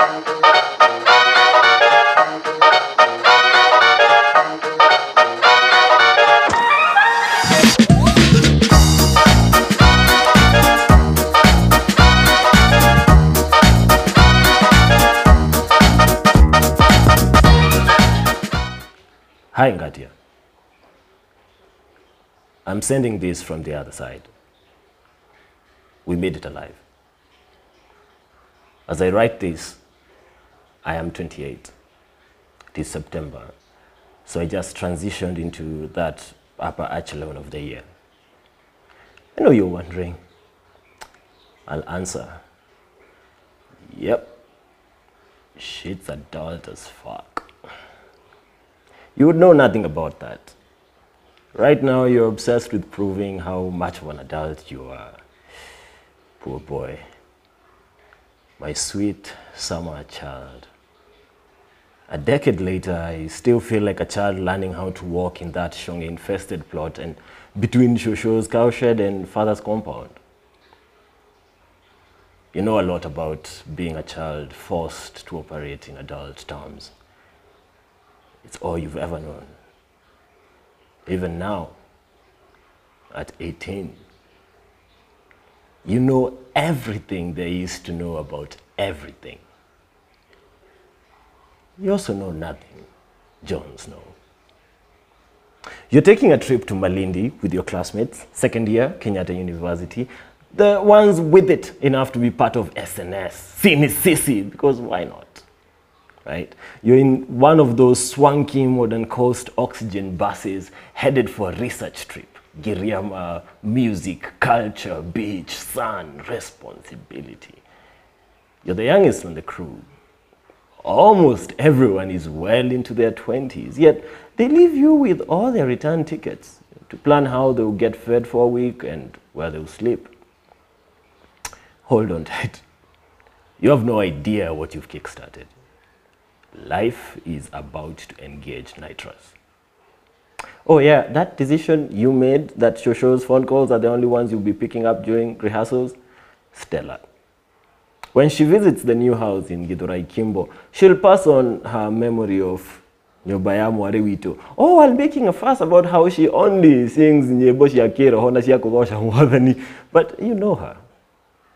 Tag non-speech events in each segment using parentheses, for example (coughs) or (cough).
Hi, Ngartia. I'm sending this from the other side. We made it alive. As I write this, I am 28. It is September. So I just transitioned into that upper echelon of the year. I know you're wondering. I'll answer. Yep. Shit's adult as fuck. You would know nothing about that. Right now, you're obsessed with proving how much of an adult you are. Poor boy. My sweet summer child. A decade later, I still feel like a child learning how to walk in that Shonge infested plot and between Shosho's cowshed and father's compound. You know a lot about being a child forced to operate in adult terms. It's all you've ever known. Even now, at 18, you know everything there is to know about everything. You also know nothing, Jon Snow. You're taking a trip to Malindi with your classmates, second year, Kenyatta University. The ones with it enough to be part of SNS, Sinisisi, because why not? right? You're in one of those swanky modern coast oxygen buses headed for a research trip. Giriama, music, culture, beach, sun, responsibility. You're the youngest on the crew. Almost everyone is well into their 20s, yet they leave you with all their return tickets to plan how they'll get fed for a week and where they'll sleep. Hold on tight. You have no idea what you've kickstarted life is about to engage nitrous. Oh yeah, that decision you made that Shosho's phone calls are the only ones you'll be picking up during rehearsals, stellar. When she visits the new house in Githurai Kimbo, she'll pass on her memory of Nyobayamu Arewito. Oh, while making a fuss about how she only sings Nyeboshi Shiakiro, Hona Shiakogosha Mwadhani. But you know her.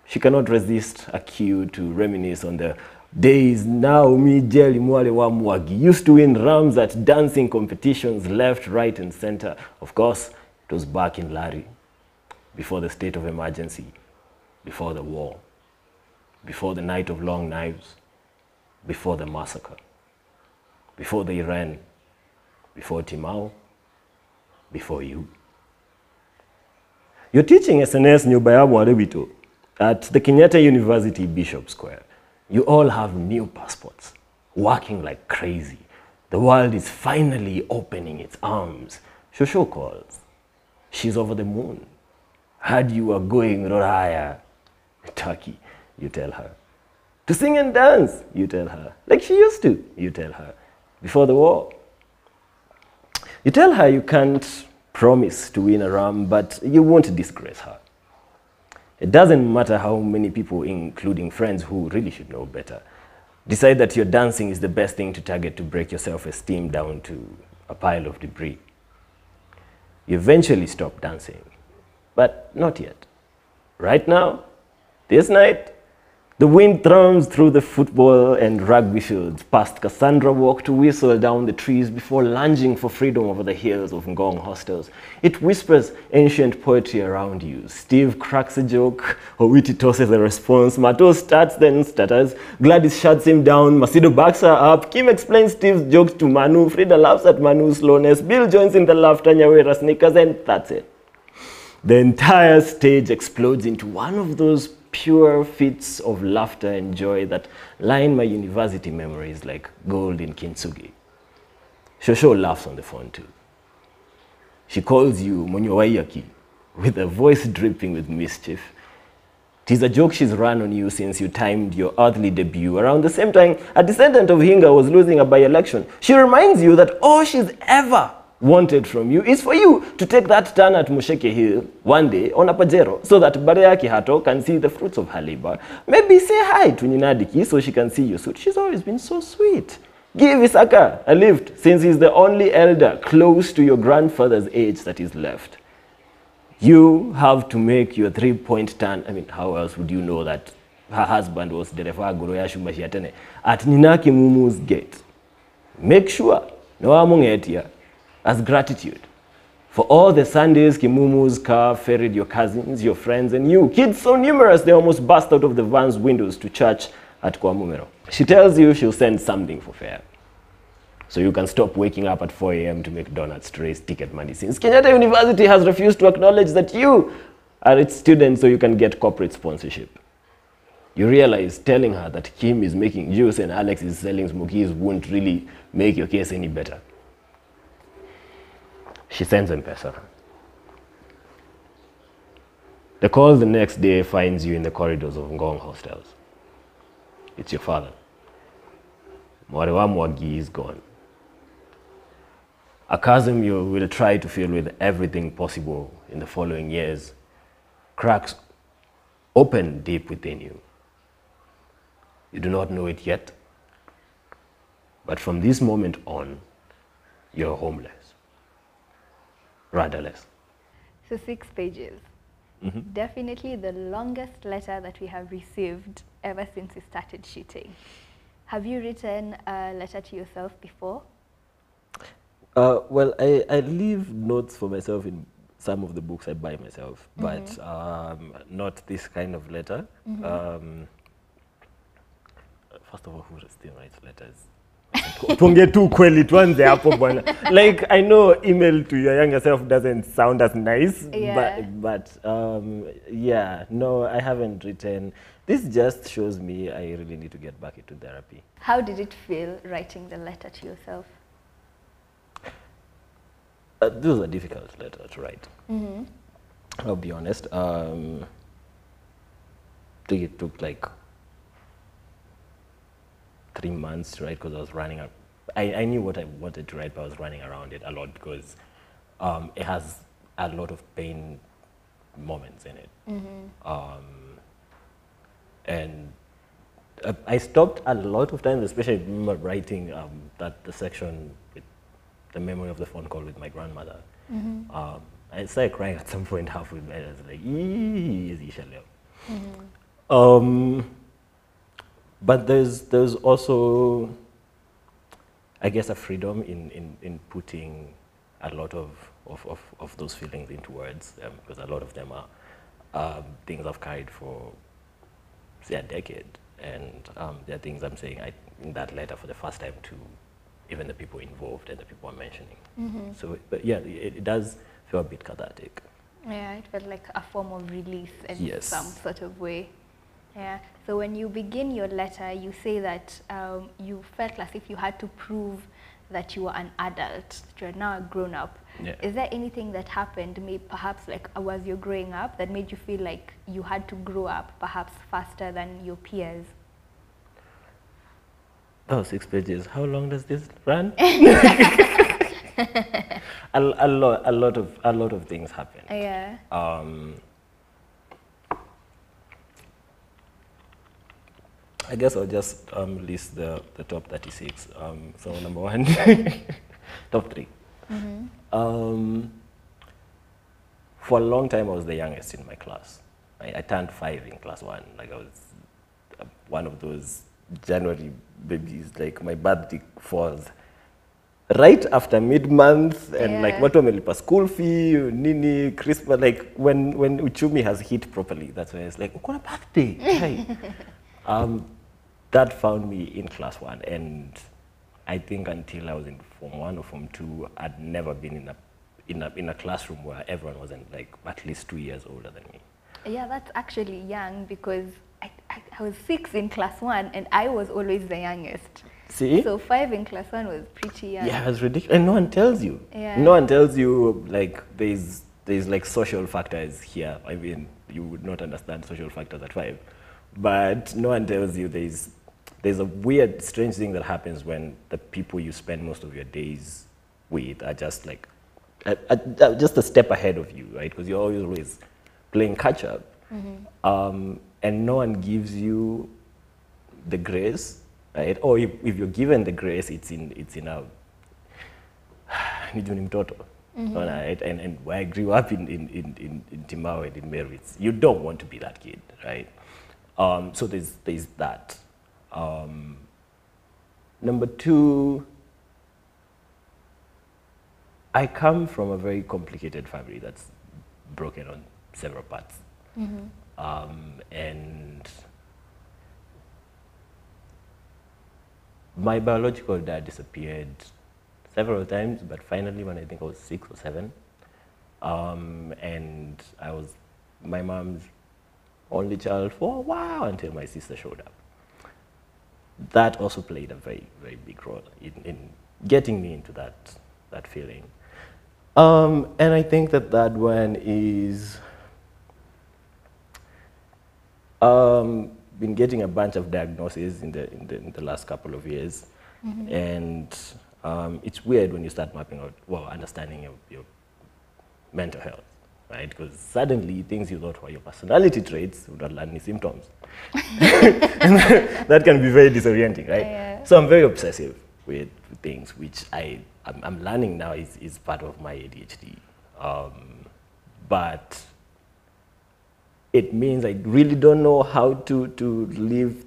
She cannot resist a cue to reminisce on the days Naomi Jeli Mwale Wamwagi used to win rams at dancing competitions left, right and center. Of course, it was back in Lari, before the state of emergency, before the war, before the night of long knives, before the massacre, before the Iran, before Timau, before you. You're teaching SNS Nyobayamu Arewito at the Kenyatta University Bishop Square. You all have new passports, working like crazy. The world is finally opening its arms. Shosho calls. She's over the moon. Heard you were going Roraya, Turkey, you tell her. To sing and dance, you tell her. Like she used to, you tell her. Before the war. You tell her you can't promise to win a ram, but you won't disgrace her. It doesn't matter how many people, including friends who really should know better, decide that your dancing is the best thing to target to break your self-esteem down to a pile of debris. You eventually stop dancing, but not yet. Right now, this night, the wind thrums through the football and rugby fields, past Cassandra Walk to whistle down the trees before lunging for freedom over the hills of Ngong hostels. It whispers ancient poetry around you. Steve cracks a joke, Owiti tosses a response, Mato starts then stutters, Gladys shuts him down, Masido backs her up, Kim explains Steve's jokes to Manu, Frida laughs at Manu's slowness, Bill joins in the laughter, Nyawera sneakers, and that's it. The entire stage explodes into one of those pure fits of laughter and joy that line my university memories like gold in kintsugi. Shosho laughs on the phone too. She calls you Monyowayaki with a voice dripping with mischief. Tis a joke she's run on you since you timed your earthly debut around the same time a descendant of Hinga was losing a by-election. She reminds you that all she's ever wanted from you is for you to take that turn at Musheke Hill one day on a Pajero so that Barea Kihato can see the fruits of her labor. Maybe say hi to Ninadiki so she can see your suit. She's always been so sweet. Give Isaka a lift since he's the only elder close to your grandfather's age that is left. You have to make your three-point turn. I mean, how else would you know that her husband was Derefa Goroya Mashiatene at Ninaki Mumu's gate? Make sure no amungetia as gratitude for all the Sundays Kimumu's car ferried your cousins, your friends, and you. Kids so numerous they almost burst out of the van's windows to church at Kwamumero. She tells you she'll send something for fare. So you can stop waking up at 4 a.m. to make donuts to raise ticket money since Kenyatta University has refused to acknowledge that you are its student so you can get corporate sponsorship. You realize telling her that Kim is making juice and Alex is selling smokies won't really make your case any better. She sends M-Pesa. The call the next day finds you in the corridors of Ngong hostels. It's your father. Mwarewa Mwagi is gone. A chasm you will try to fill with everything possible in the following years cracks open deep within you. You do not know it yet, but from this moment on, you're homeless, rudderless. So six pages. Definitely the longest letter that we have received ever since we started shooting. Have you written a letter to yourself before? Uh, well, I, I leave notes for myself in some of the books I buy myself, but um, not this kind of letter. Um, first of all, who still writes letters? (laughs) tuongee tu kweli tuanze hapo bwana like i know email to your younger self doesn't sound as nice Yeah. but, but um, yeah no i haven't written this just shows me i really need to get back into therapy How did it feel writing the letter to yourself? Uh, this was a difficult letter to write. I'll be honest. Um, it took like three months to write because I was running. Up. I, I knew what I wanted to write, but I was running around it a lot because um, it has a lot of pain moments in it. Um, and uh, I stopped a lot of times, especially writing um, that the section with the memory of the phone call with my grandmother. Um, I started crying (laughs) at some point halfway. I was like, "Ee, zisha leo." But there's there's also, I guess, a freedom in, in, in putting a lot of, of, of, of those feelings into words um, because a lot of them are um, things I've carried for say a decade, and um, there are things I'm saying I, in that letter for the first time to even the people involved and the people I'm mentioning. So, but yeah, it, it does feel a bit cathartic. Yeah, it felt like a form of release in Yes. some sort of way. Yeah. So when you begin your letter, you say that um, you felt as if you had to prove that you were an adult, that you're now a grown up. Yeah. Is there anything that happened, maybe perhaps like as you're growing up, that made you feel like you had to grow up perhaps faster than your peers? Oh, six pages. How long does this run? (laughs) (laughs) a, a lot, a lot of, a lot of things happen. Yeah. Um, I guess I'll just um, list the, the top 36. Um, so number one, (laughs) top 3 Um, for a long time, I was the youngest in my class. I, I turned five in class one. Like I was uh, one of those January babies. Like my birthday falls right after mid-month and like Yeah. watu wamelipa school fee nini christmas like when, when uchumi has hit properly that's when it's like uko na birthday Hi. (laughs) um, that found me in class one and i think until i was in form one or form two i'd never been in a in a, in a classroom where everyone wasn't like at least two years older than me Yeah, that's actually young because I, I, I was six in class one and I was always the youngest. see So five in class one was pretty young. Yeah, it's ridiculous. And no one tells you. Yeah. No one tells you like there's there's like social factors here. I mean, you would not understand social factors at five, but no one tells you there's there's a weird, strange thing that happens when the people you spend most of your days with are just like uh, uh, just a step ahead of you, right? Because you're always, always playing catch up. Um, and no one gives you the grace, right? Or if, if you're given the grace, it's in, it's in a (sighs) nijuni mtoto right? and, and where I grew up in, in, in, in, in Timau and in Merwitz, you don't want to be that kid, right? Um, so there's, there's that. Um, number two, I come from a very complicated family that's broken on several parts. Um, and my biological dad disappeared several times, but finally, when I think I was six or seven, um, and I was my mom's only child for a while until my sister showed up. That also played a very, very big role in, in getting me into that, that feeling. Um, and I think that that one is um, been getting a bunch of diagnoses in the, in the, in the last couple of years. And um, it's weird when you start mapping out, well, understanding your, your mental health, right? Because suddenly things you thought were your personality traits would not any symptoms. (laughs) that can be very disorienting, right? Yeah. So I'm very obsessive with things, which I, I'm, I'm learning now is, is part of my ADHD. Um, but it means I really don't know how to, to leave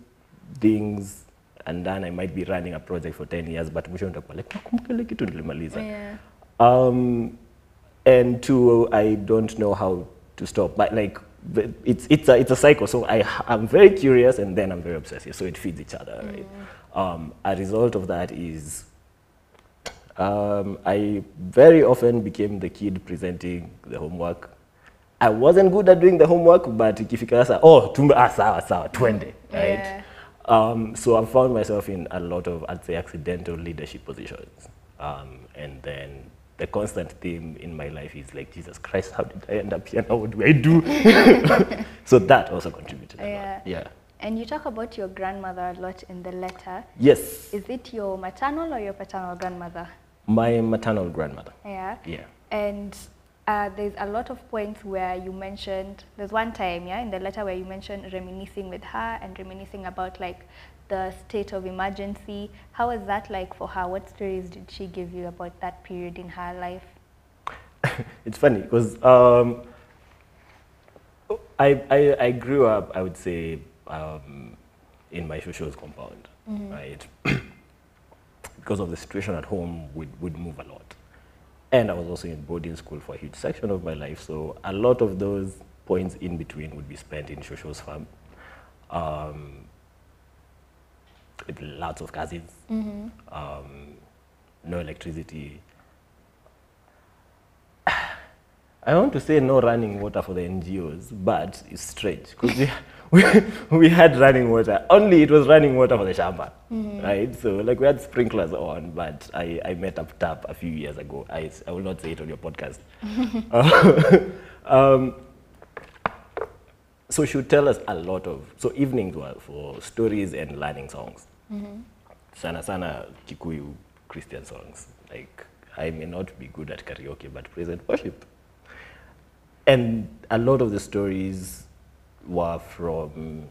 things and then I might be running a project for 10 years, but mwisho nitakuwa like, nakumbuka ile kitu nilimaliza. Yeah. Um, and two, I don't know how to stop. But like, it's it's a it's a cycle. So I I'm very curious, and then I'm very obsessive. So it feeds each other, right? Um, a result of that is, um, I very often became the kid presenting the homework. I wasn't good at doing the homework, but ikifika sasa, oh, tumbe, ah, sawa, sawa, twende, right? Yeah. Um, so I found myself in a lot of, I'd say, accidental leadership positions. Um, and then the constant theme in my life is like, Jesus Christ, how did I end up here now? What do I do? (laughs) so that also contributed a Yeah. lot. Yeah. And you talk about your grandmother a lot in the letter. Yes, Is it your maternal or your paternal grandmother? my maternal grandmother. Yeah. Yeah. And uh, there's a lot of points where you mentioned, there's one time, yeah, in the letter where you mentioned reminiscing with her and reminiscing about like the state of emergency. How was that like for her? What stories did she give you about that period in her life? (laughs) it's funny because um, I, I, I grew up, I would say, um, in my Shosho's compound, right? (clears throat) because of the situation at home, we'd, we'd move a lot. And I was also in boarding school for a huge section of my life, so a lot of those points in between would be spent in Shosho's farm. Um, with lots of cousins, um, no electricity, (sighs) I want to say no running water for the NGOs, but it's strange because we, (laughs) we, we had running water. Only it was running water for the shamba, right? So like we had sprinklers on, but I, I met up tap a few years ago. I, I will not say it on your podcast. (laughs) (laughs) um, so she would tell us a lot of, so evenings were for stories and learning songs. Sana sana Kikuyu Christian songs. Like I may not be good at karaoke, but praise and worship. And a lot of the stories were from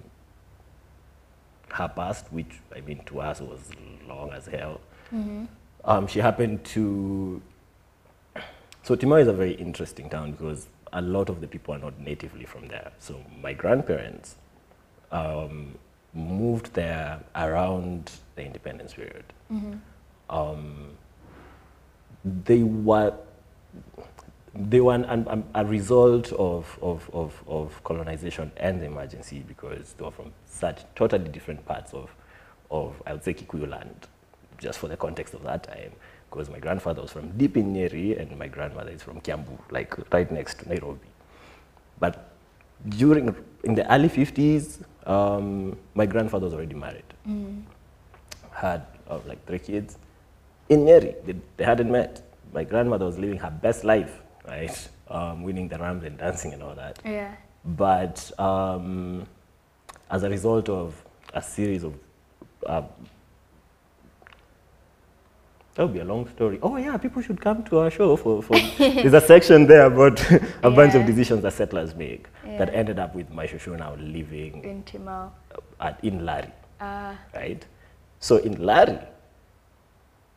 her past, which I mean to us was long as hell. Um, she happened to. So Timau is a very interesting town because a lot of the people are not natively from there. So my grandparents um, moved there around the independence period. Um, they were they were an, an, a result of, of, of, of colonization and the emergency because they were from such totally different parts of, of I would say, Kikuyu land, just for the context of that time. Because my grandfather was from deep in Nyeri and my grandmother is from Kiambu, like right next to Nairobi. But during, in the early 50s, um, my grandfather was already married, had uh, like three kids. In Nyeri, they, they hadn't met. My grandmother was living her best life, right? (laughs) Um, winning the Rams and dancing and all that. Yeah. But um, as a result of a series of uh, That would be a long story. Oh yeah, people should come to our show for, for (laughs) there's a section there about a bunch of decisions that settlers make that ended up with my now living In Timau. at, in Lari, Ah, right? So in Lari,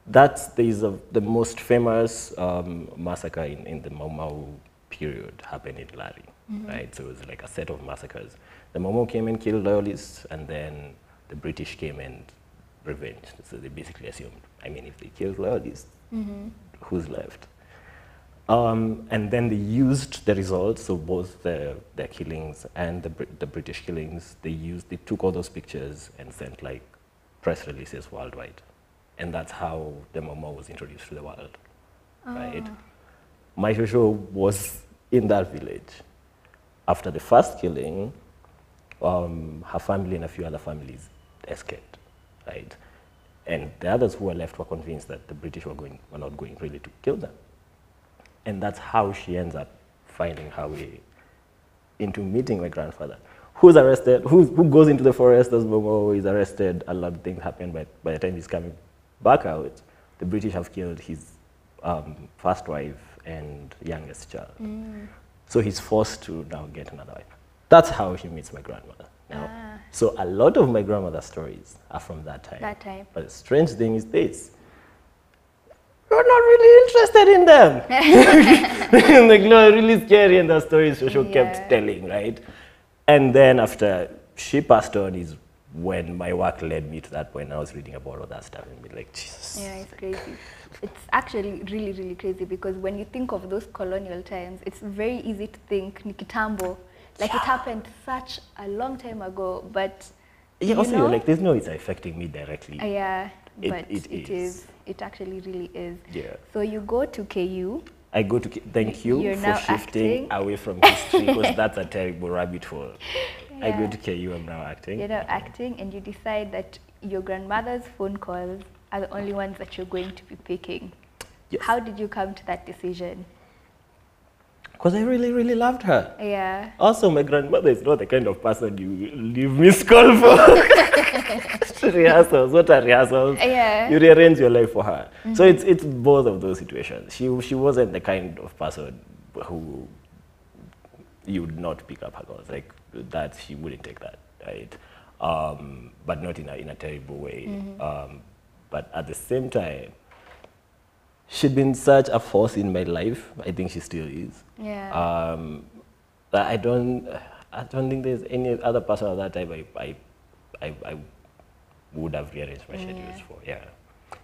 that's there is a, the most famous um, massacre in, in the Mau Mau period happened in Lari, right? So it was like a set of massacres. The Mau Mau came and killed loyalists, and then the British came and revenged. So they basically assumed, I mean, if they killed loyalists, who's left? Um, and then they used the results, of both the, the killings and the, the British killings, they used, they took all those pictures and sent like press releases worldwide. And that's how the Mau Mau was introduced to the world, right? My show was in that village. After the first killing, um, her family and a few other families escaped, right? And the others who were left were convinced that the British were, going, were not going really to kill them. And that's how she ends up finding her way into meeting my grandfather. Who's arrested? Who's, who goes into the forest as Mau Mau is arrested? A lot of things happen, but by the time he's coming back out, the British have killed his um, first wife and youngest child. So he's forced to now get another wife. That's how he meets my grandmother. Now, Ah. So a lot of my grandmother's stories are from that time. That time. But the strange thing is this. You're not really interested in them. (laughs) (laughs) like, no, really scary, and the stories Shosho Yeah. kept telling, right? And then after she passed on is when my work led me to that point. I was reading about all that stuff and be like, Jesus. Yeah, it's crazy. It's actually really, really crazy because when you think of those colonial times, it's very easy to think Nikitambo, like it happened such a long time ago, but Yeah, you also, know, you're like, there's no, it's affecting me directly. Uh, yeah, It- but it it is. is. It actually really is. Yeah. So you go to KU. I go to, K- thank you You're for shifting acting. away from history because (laughs) that's a terrible rabbit hole. I go to KU, I'm now acting. You're now acting, and you decide that your grandmother's phone calls are the only ones that you're going to be picking. Yes. How did you come to that decision? Because I really, really loved her. Yeah. Also, my grandmother is not the kind of person you leave miss call for. (laughs) rehearsals, what are rehearsals? Yeah. You rearrange your life for her. So it's, it's both of those situations. She, she wasn't the kind of person who you would not pick up her calls. Like that, she wouldn't take that, right? Um, but not in a, in a terrible way. Um, but at the same time, she'd been such a force in my life. I think she still is. Yeah. Um, I don't, I don't think there's any other person at that time I, I, I, I would have rearranged my schedules Yeah. for. Yeah,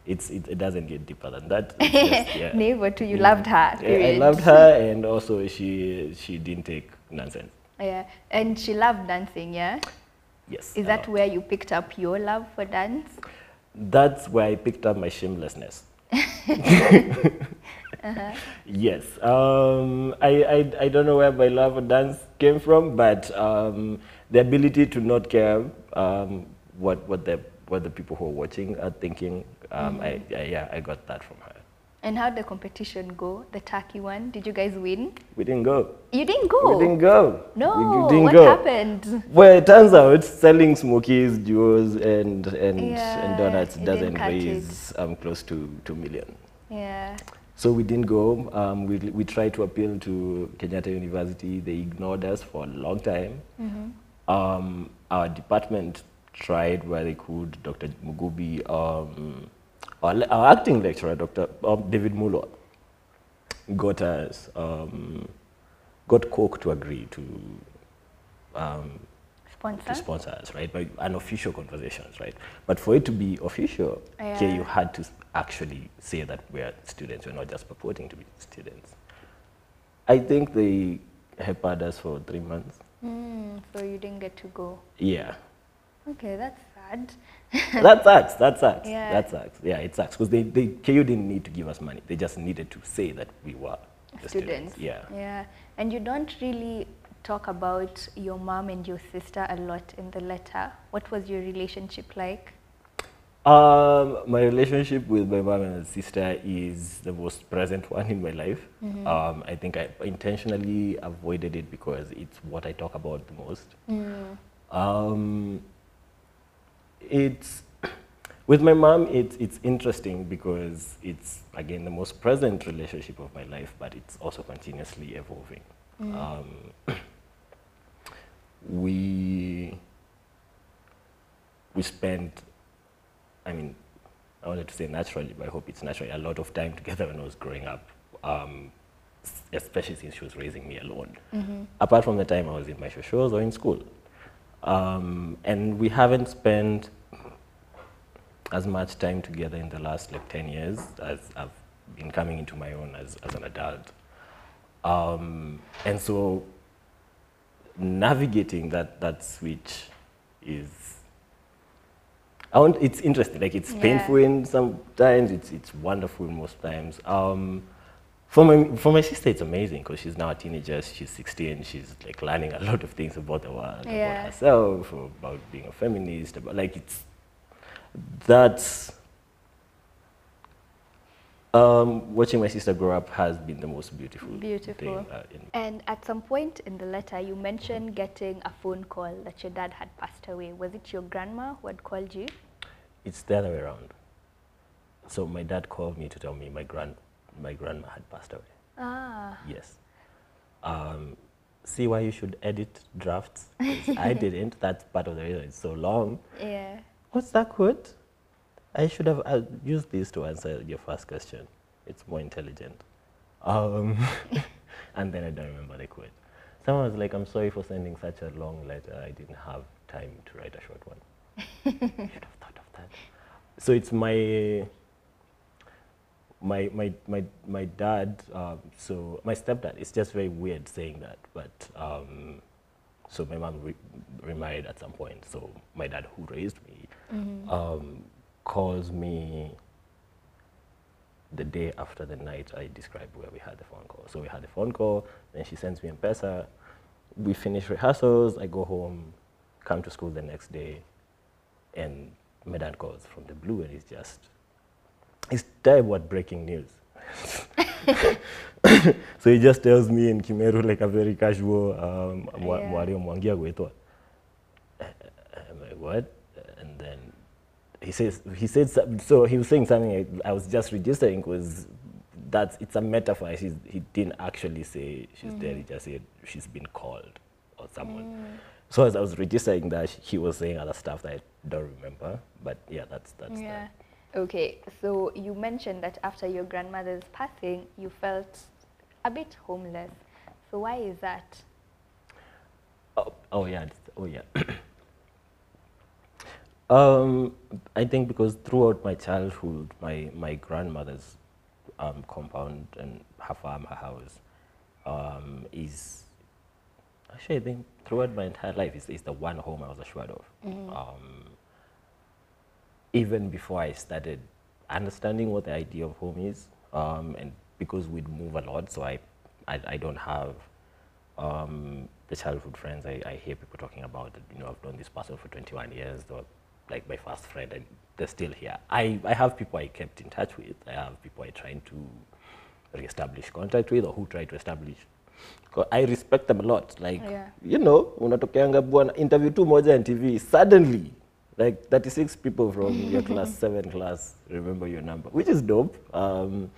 it's it, it doesn't get deeper than that. (laughs) Just, yeah. Neighbor to you Mm. loved her. Yeah, I loved her, and also she she didn't take nonsense. Yeah, and she loved dancing. Yeah. Yes. Is that where you picked up your love for dance? That's where I picked up my shamelessness. (laughs) Yes. Um, I, I, I don't know where my love of dance came from, but um, the ability to not care um, what, what, the, what the people who are watching are thinking, um, I, I, yeah, I got that from her. And how did the competition go? The turkey one? Did you guys win? We didn't go. You didn't go. We didn't go. No. We didn't what go. happened? Well, it turns out selling smokies, jewels, and, and, Yeah, and donuts doesn't raise um, close to 2 million. Yeah. So we didn't go. Um, we, we tried to appeal to Kenyatta University. They ignored us for a long time. Um, our department tried where they could. Dr. Mugubi, um, our, our acting lecturer, Dr. Um, David Mulo, got us, um, got Coke to agree to um, Sponsor? to sponsor us, right? But unofficial conversations, right? But for it to be official, Yeah. KU had to actually say that we're students, we're not just purporting to be students. I think they pampered us for three months. Mm, so you didn't get to go. Yeah. Okay, that's sad. (laughs) that sucks, that sucks, Yeah. that sucks. Yeah, it sucks. Because they, they, KU didn't need to give us money. They just needed to say that we were students. Students. Yeah. Yeah. And you don't really talk about your mom and your sister a lot in the letter. What was your relationship like? Um, my relationship with my mom and sister is the most present (laughs) one in my life. Um, I think I intentionally avoided it because it's what I talk about the most. Um, it's (clears throat) With my mom, it's, it's interesting because it's, again, the most present relationship of my life, but it's also continuously evolving. Um, (clears throat) we, we spent, I mean, I wanted to say naturally, but I hope it's naturally, a lot of time together when I was growing up, um, especially since she was raising me alone. Apart from the time I was in my shows or in school. Um, and we haven't spent as much time together in the last like 10 years as I've been coming into my own as, as an adult. Um, and so navigating that, that switch is, I want, it's interesting, like it's Yeah. painful in some times, it's, it's wonderful most times. Um, for my, for my sister, it's amazing because she's now a teenager, she's 16, she's like learning a lot of things about the world, Yeah. about herself, about being a feminist, about like it's, that's um, watching my sister grow up has been the most beautiful, Beautiful. thing. Uh, in, And at some point in the letter, you mentioned getting a phone call that your dad had passed away. Was it your grandma who had called you? it's the other way around. So my dad called me to tell me my grand, my grandma had passed away. Ah, Yes. Um, see why you should edit drafts. I (laughs) didn't. That's part of the reason it's so long. yeah. What's that quote? I should have uh, used this to answer your first question. It's more intelligent. Um, (laughs) and then I don't remember the quote. Someone was like, I'm sorry for sending such a long letter. I didn't have time to write a short one. (laughs) I should have thought of that. So it's my my my my my dad. Um, so my stepdad. It's just very weird saying that, but um, so my mom re- remarried at some point. So my dad, who raised me, um, calls me the day after the night I described where we had the phone call. So we had the phone call, then she sends me a pesa. We finish rehearsals, I go home, come to school the next day, and my dad calls from the blue and he's just, he's terrible breaking news. so he just tells me in Kimeru like a very casual, um, Yeah. mwangia gwetwa. I'm like, what? And then he says, he said, so he was saying something I, I was just registering because that's, it's a metaphor. She's, he didn't actually say she's dead, he just said she's been called or someone. So as I was registering that, he was saying other stuff that I don't remember. But yeah, that's, that's Yeah. that. Okay, so you mentioned that after your grandmother's passing, you felt a bit homeless. So why is that? Oh, oh yeah, oh yeah. (coughs) um, I think because throughout my childhood, my, my grandmother's um, compound and her farm, her house, um, is actually I think throughout my entire life is, is the one home I was assured of. Um, even before I started understanding what the idea of home is, um, and because we'd move a lot, so I, I, I don't have um, the childhood friends I, I hear people talking about. that, You know, I've known this person for 21 years. They're like my first friend, and they're still here. I, I have people I kept in touch with. I have people I trying to reestablish contact with, or who try to establish. I respect them a lot. Like, Yeah. you know, unatokeanga bwana interview tu moja on TV, suddenly, like 36 people from your class, (laughs) seven class, remember your number, which is dope. Um,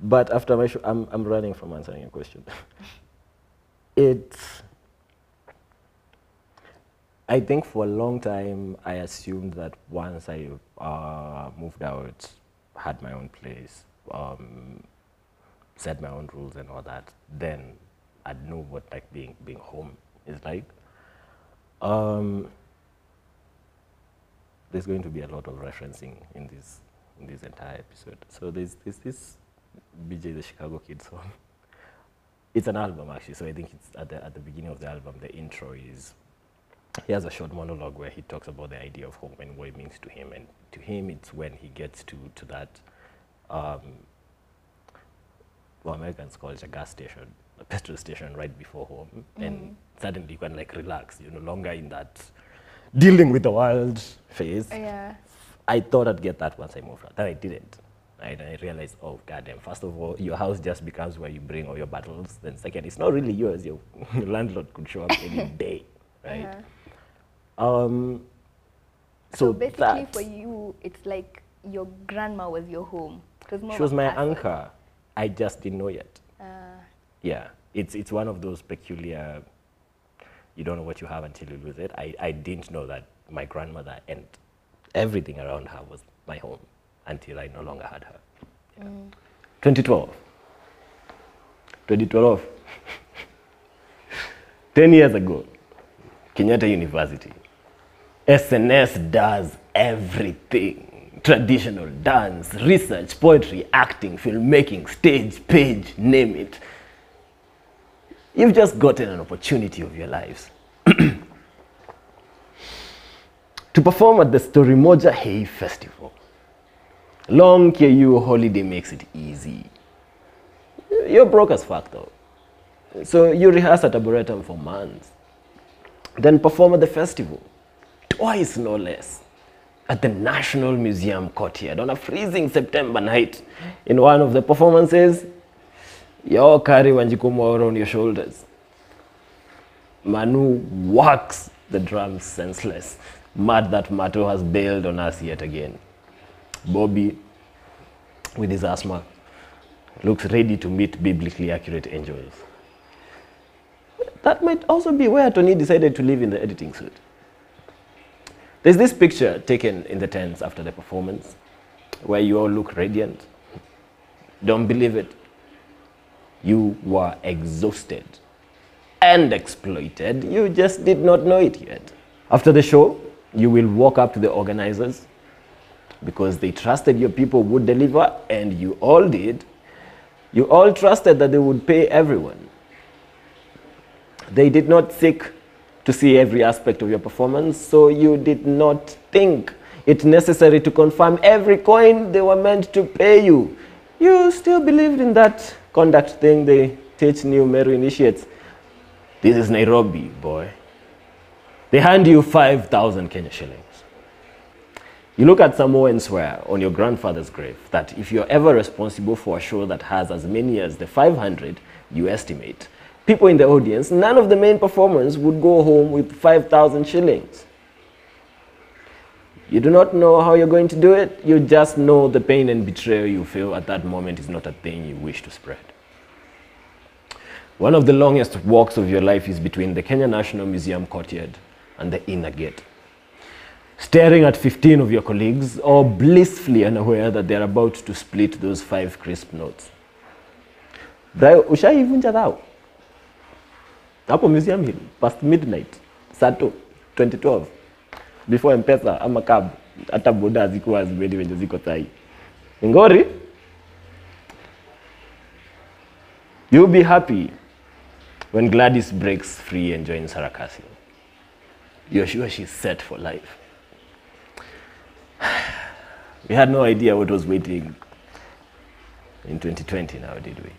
but after my show, I'm, I'm running from answering your question. (laughs) it's, I think for a long time, I assumed that once I uh, moved out, had my own place, um, set my own rules and all that, then I'd know what like being being home is like. Um, there's going to be a lot of referencing in this in this entire episode. So there's, there's this BJ the Chicago Kid song. It's an album actually, so I think it's at the at the beginning of the album. The intro is he has a short monologue where he talks about the idea of home and what it means to him, and to him it's when he gets to to that. Um, well, Americans call it a gas station, a petrol station right before home, and suddenly you can like relax. You're no longer in that dealing with the world phase. Yeah. I thought I'd get that once I moved out. Then I didn't. And I realized, oh goddamn! First of all, your house just becomes where you bring all your battles. Then second, it's not really yours. Your (laughs) landlord could show up any (laughs) day, right? Uh-huh. Um, So, So, basically, that, for you, it's like your grandma was your home. Was she was my person. anchor. I just didn't know yet. Uh, Yeah, it's, it's one of those peculiar, you don't know what you have until you lose it. I, I didn't know that my grandmother and everything around her was my home until I no longer had her. Yeah. Mm. 2012. 2012. (laughs) 10 years ago, Kenyatta University. SNS does everything traditional dance, research, poetry, acting, filmmaking, stage, page, name it. You've just gotten an opportunity of your lives (clears throat) to perform at the Story Moja Hay Festival. Long KU holiday makes it easy. You're broke as fuck though. So you rehearse at Arboretum for months, then perform at the festival, twice no less, at the National Museum courtyard on a freezing September night. In one of the performances, you all carry Wanjiku Mwaura on your shoulders. Manu whacks the drums senseless, mad that Mato has bailed on us yet again. Bobby, with his asthma, looks ready to meet biblically accurate angels. That might also be where Tony decided to live in the editing suite. There's this picture taken in the tents after the performance where you all look radiant. Don't believe it. You were exhausted and exploited. You just did not know it yet. After the show, you will walk up to the organizers because they trusted your people would deliver, and you all did. You all trusted that they would pay everyone. They did not seek to see every aspect of your performance, so you did not think it necessary to confirm every coin they were meant to pay you. You still believed in that conduct thing they teach new Meru initiates. This is Nairobi, boy. They hand you 5,000 Kenya shillings. You look at Samoa and swear on your grandfather's grave that if you're ever responsible for a show that has as many as the 500 you estimate, people in the audience, none of the main performers would go home with 5,000 shillings. You do not know how you're going to do it, you just know the pain and betrayal you feel at that moment is not a thing you wish to spread. One of the longest walks of your life is between the Kenya National Museum courtyard and the inner gate. Staring at 15 of your colleagues, all blissfully unaware that they're about to split those five crisp notes. Ushaivunja? Hapo Museum Hill, past midnight, Sato, 2012, before M-Pesa ama cab, hata boda hazikuwa zimedi venye ziko sahi. Ngori, you'll be happy when Gladys breaks free and joins Sarakasi. You're sure she's set for life. (sighs) We had no idea what was waiting in 2020 now, did we?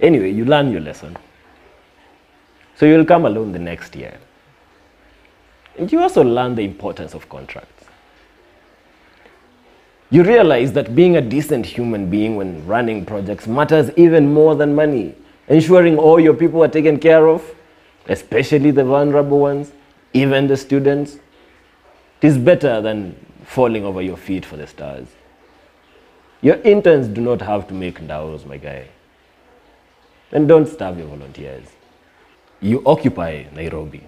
Anyway, you learn your lesson. So you'll come alone the next year. And you also learn the importance of contracts. You realize that being a decent human being when running projects matters even more than money. Ensuring all your people are taken care of, especially the vulnerable ones, even the students, it is better than falling over your feet for the stars. Your interns do not have to make ndaos, my guy. And don't starve your volunteers. You occupy Nairobi,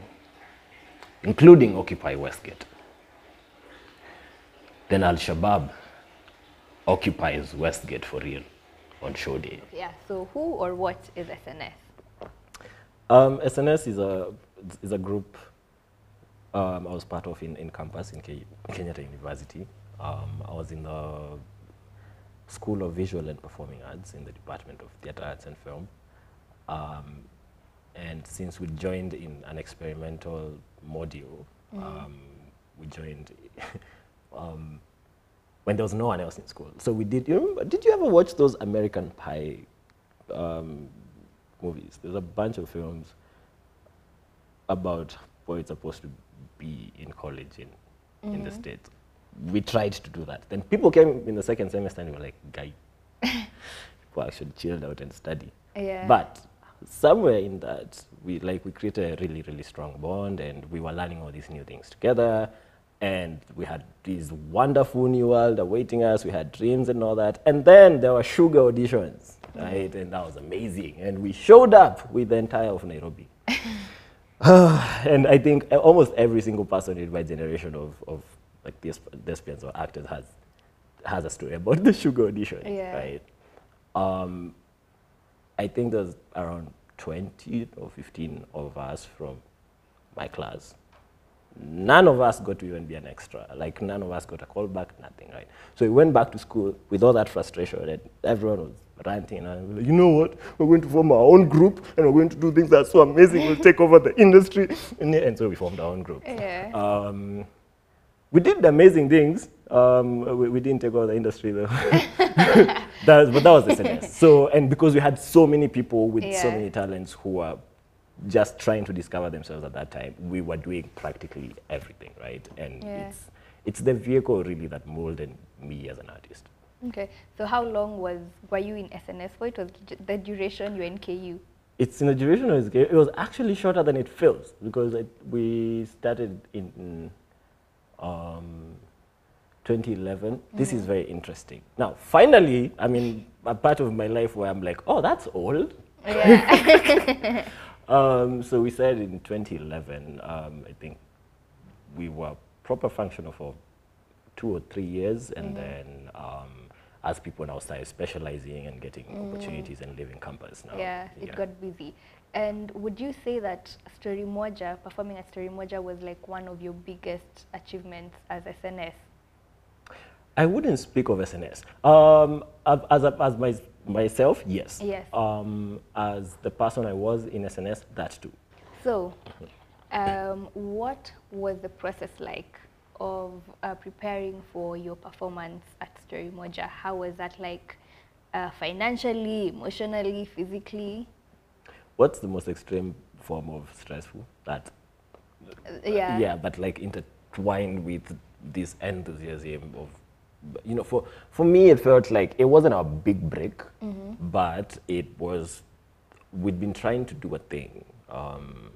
including Occupy Westgate. Then Al Shabaab occupies Westgate for real on show day. yeah. So who or what is SNS? Um, SNS is a, is a group um, I was part of in, in campus in Ke- Kenyatta University. Um, I was in the School of Visual and Performing Arts in the Department of Theatre Arts and Film. Um, and since we joined in an experimental module, um, we joined (laughs) um, when there was no one else in school. So we did, you remember, did you ever watch those American Pie um, movies? There's a bunch of films about what it's supposed to be in college in, in the States. We tried to do that. Then people came in the second semester and were like, guy, (laughs) people actually chilled out and study. Yeah. But somewhere in that, we like we created a really really strong bond, and we were learning all these new things together. And we had this wonderful new world awaiting us. We had dreams and all that. And then there were Shuga auditions, right? And that was amazing. And we showed up with the entire of Nairobi. (laughs) and I think almost every single person in my generation of, of like these thespians or actors has has a story about the Shuga audition, Yeah. right? Um, I think there's around 20 or 15 of us from my class. None of us got to even be an extra. Like none of us got a call back, nothing, right? So we went back to school with all that frustration and everyone was ranting and like, you know what? We're going to form our own group and we're going to do things that are so amazing. We'll take over the industry. And, (laughs) and so we formed our own group. Yeah. Um, we did amazing things. Um, we, we didn't take over the industry though. (laughs) that, but that was the SNS. So, and because we had so many people with so many talents who were just trying to discover themselves at that time, we were doing practically everything, right? And Yeah. it's, it's the vehicle really that molded me as an artist. Okay. So how long was were you in SNS for? It was the duration you were in KU. It's in the duration of it was actually shorter than it feels because it, we started in um, 2011. This is very interesting. Now, finally, I mean, a part of my life where I'm like, oh, that's old. Yeah. (laughs) Um, so we said in 2011. Um, I think we were proper functional for two or three years, and then um, as people now started specializing and getting opportunities and leaving campus now. yeah, it got busy. And would you say that Story Moja, performing at Story Moja was like one of your biggest achievements as SNS? I wouldn't speak of SNS. Um, as, as, a- as my, myself, yes. Yes. Um, as the person I was in SNS, that too. So, um, what was the process like of uh, preparing for your performance at Story Moja? How was that like uh, financially, emotionally, physically? What's the most extreme form of stressful? That Uh, yeah. yeah, but like intertwined with this enthusiasm of, you know, for for me it felt like it wasn't a big break, but it was. We'd been trying to do a thing, um,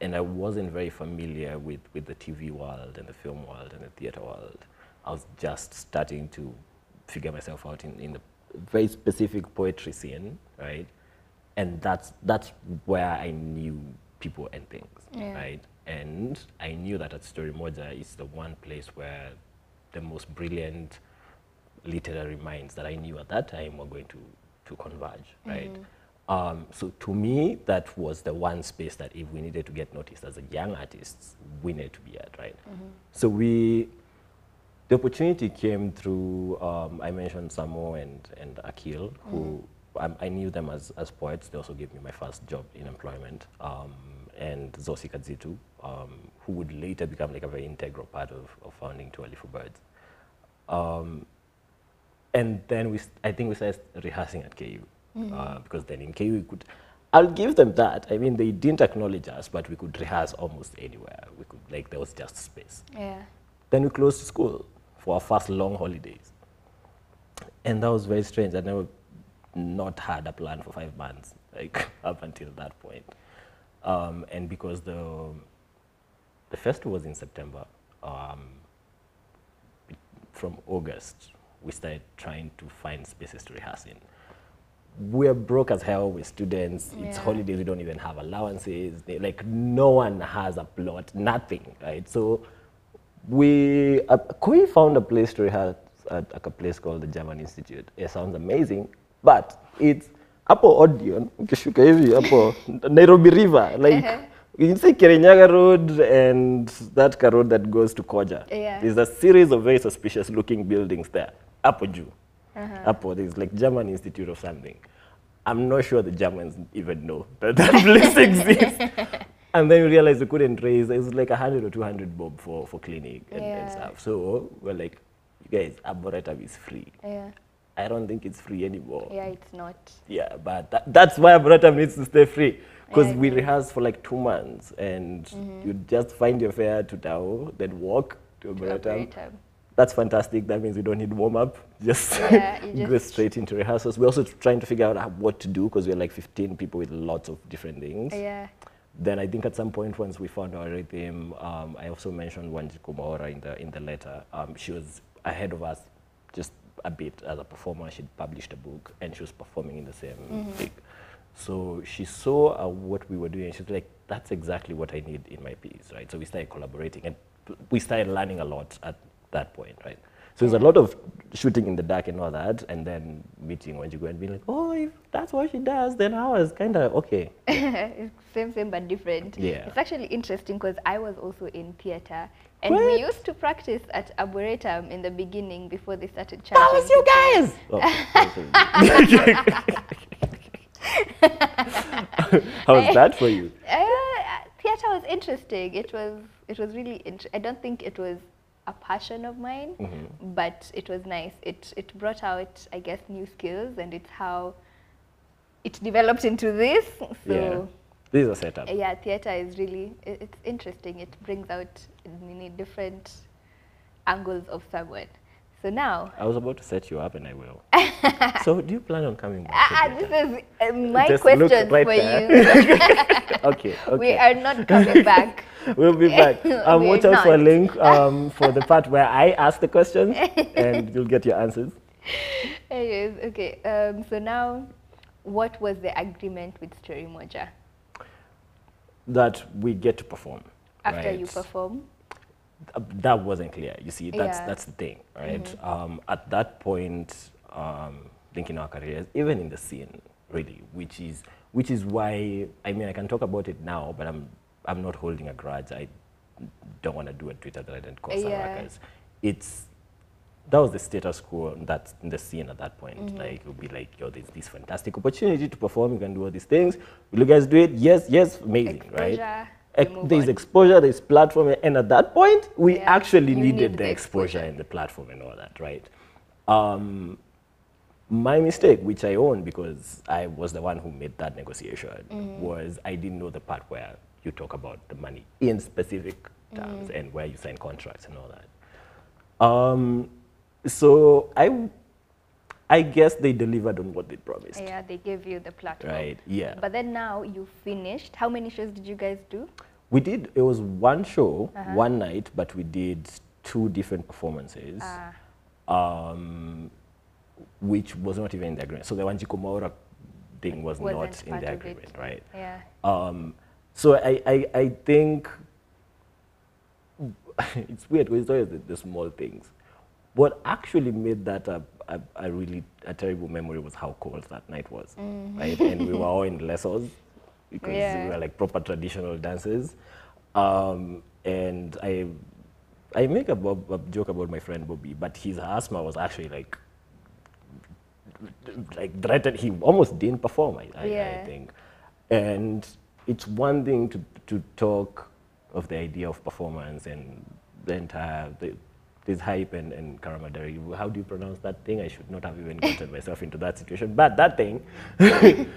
and I wasn't very familiar with with the TV world and the film world and the theater world. I was just starting to figure myself out in, in the very specific poetry scene, right? And that's that's where I knew people and things, Yeah. right? And I knew that at Story Moja is the one place where the most brilliant literary minds that I knew at that time were going to, to converge, right? Um, so to me, that was the one space that if we needed to get noticed as a young artists, we needed to be at, right? So we, the opportunity came through, um, I mentioned Samo and, and Akil, who I, I knew them as, as poets. They also gave me my first job in employment. Um, and Zosi Kadzitu, um, who would later become like a very integral part of, of founding Too Early for Birds. Um, and then we, I think we started rehearsing at KU uh, because then in KU we could. I'll give them that. I mean, they didn't acknowledge us, but we could rehearse almost anywhere. We could like there was just space. Yeah. Then we closed school for our first long holidays, and that was very strange. I never not had a plan for five months, like (laughs) up until that point. Um, and because the the festival was in September, um, from August, we started trying to find spaces to rehearse in. We're broke as hell with students. It's Yeah. holidays. We don't even have allowances. They, like no one has a plot. Nothing, right? So we uh, Koi found a place to rehearse at, at a place called the German Institute. It sounds amazing, but it's hapo Odeon, ukishuka hivi hapo Nairobi River, like uh-huh. you can see Kirinyaga Road and that ka road that goes to Koja. Yeah. There's a series of very suspicious looking buildings there. Hapo juu. Uh-huh. Hapo there's like German Institute of something. I'm not sure the Germans even know that that place (laughs) exists. And then we realized we couldn't raise, it was like 100 or 200 bob for, for clinic and, and stuff. So we're like, you guys, Arboretum is free. Yeah. I don't think it's free anymore. Yeah, it's not. Yeah, but that, that's why Arboretum needs to stay free. Because Yeah, we rehearse for like two months and you just find your fare to Tao, then walk to. Arboretum. that's fantastic. That means we don't need warm up. (laughs) Just, Yeah, you (laughs) go straight into rehearsals. We're also trying to figure out what to do because we're like 15 people with lots of different things. Yeah. Then I think at some point once we found our rhythm, um, I also mentioned Wanjiku Mwaura in the in the letter. Um, she was ahead of us just a bit as a performer. She'd published a book and she was performing in the same thing. So she saw uh, what we were doing and she's like, that's exactly what I need in my piece, right? So we started collaborating and we started learning a lot at that point, right? So there's a lot of shooting in the dark and all that, and then meeting when you go and being like, oh, if that's what she does, then I was kind of okay. (laughs) same, same, but different. Yeah. It's actually interesting because I was also in theater. And we used to practice at Arboretum in the beginning before they started charging. That was you people. guys! (laughs) How was (laughs) that for you? Uh, theater was interesting. It was it was really. Int- I don't think it was a passion of mine, Mm-hmm. but it was nice. It it brought out, I guess, new skills, and it's how it developed into this. yeah. This is a setup. uh, yeah, theater is really it's interesting. It brings out many different angles of someone. So now. I was about to set you up and I will. (laughs) so do you plan on coming back? Ah, this is uh, my Just question right for there. you. okay, (laughs) (laughs) okay. We are not coming back. We'll be back. Um, watch out for a link um, for the part where I ask the questions and you'll get your answers. Anyways, okay. Um, so now, what was the agreement with Story Moja That we get to perform. after you perform? Uh, that wasn't clear. You see, that's Yeah. that's the thing, right? Um, at that point, um, thinking our careers, even in the scene, really, which is which is why I mean I can talk about it now, but I'm I'm not holding a grudge. I don't want to do a Twitter that I didn't some Yeah. ruckus. It's that was the status quo that's in the scene at that point. Like it would be like, yo, there's this fantastic opportunity to perform. You can do all these things. Will you guys do it? Yes, yes, amazing, right? Exposure, we there's on. exposure, there's platform, and at that point, we Yeah, actually needed need the the exposure exposure. and the platform and all that, right? Um, my mistake, which I own because I was the one who made that negotiation, Mm-hmm. was I didn't know the part where you talk about the money in specific terms and where you sign contracts and all that. Um, so I, I guess they delivered on what they promised. Yeah, they gave you the platform. Right, yeah. But then now you finished. How many shows did you guys do? We did, it was one show, Uh-huh. one night, but we did two different performances, Ah. um, which was not even in the agreement. So the Wanjiku Mwaura thing was Wasn't not in the agreement, right? Yeah. Um, so I, I, I think (laughs) it's weird because it's always the, the small things. What actually made that a, a, a really a terrible memory was how cold that night was, right? And we were all in (laughs) lessons because we were like proper traditional dances. Um, and I, I make a, bob, a joke about my friend Bobby, but his asthma was actually like like threatened. He almost didn't perform. I, I, I think, and it's one thing to to talk of the idea of performance and the entire the, this hype and, and karamadari. How do you pronounce that thing? I should not have even gotten (laughs) myself into that situation. But that thing, (laughs)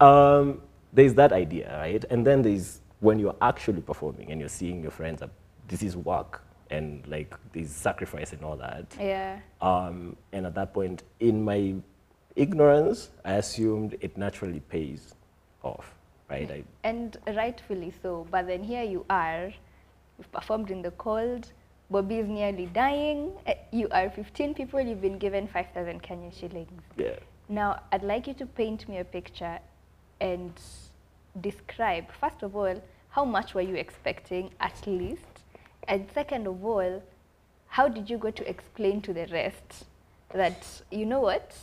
um, there's that idea, right? And then there's when you're actually performing and you're seeing your friends. This is work and like this sacrifice and all that. Yeah. Um, and at that point, in my ignorance, I assumed it naturally pays off, right? I, And rightfully so. But then here you are, you've performed in the cold, Bobby is nearly dying, eh, you are 15 people, you've been given 5,000 Kenyan shillings. yeah. Now, I'd like you to paint me a picture and describe, first of all, how much were you expecting at least? And second of all, how did you go to explain to the rest that, you know what,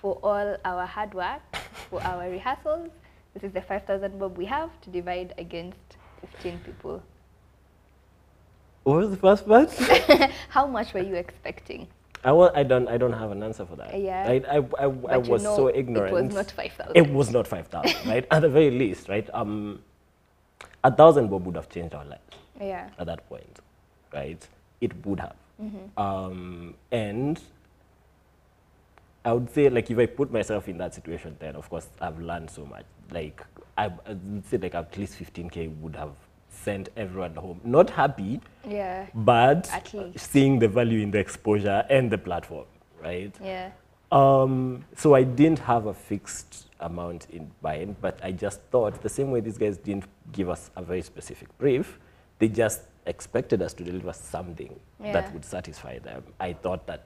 for all our hard work, for our rehearsals, this is the 5,000 bob we have to divide against 15 people. What was the first part? (laughs) How much were you expecting? I, I, don't, I don't have an answer for that. Yeah. I, I, I, I you was so it was not 5,000. It was not 5,000, (laughs) right? At the very least, right? Um, a thousand bob would have changed our lives. Yeah. at that point, right? It would have. Mhm. Um, and I would say, like, if I put myself in that situation, then of course I've learned so much. Like, I, I would say, like, at least 15k would have sent everyone home. Not happy, Yeah. but seeing the value in the exposure and the platform, right? Yeah. Um, so I didn't have a fixed amount in buy-in, but I just thought the same way these guys didn't give us a very specific brief, they just expected us to deliver something Yeah. that would satisfy them. I thought that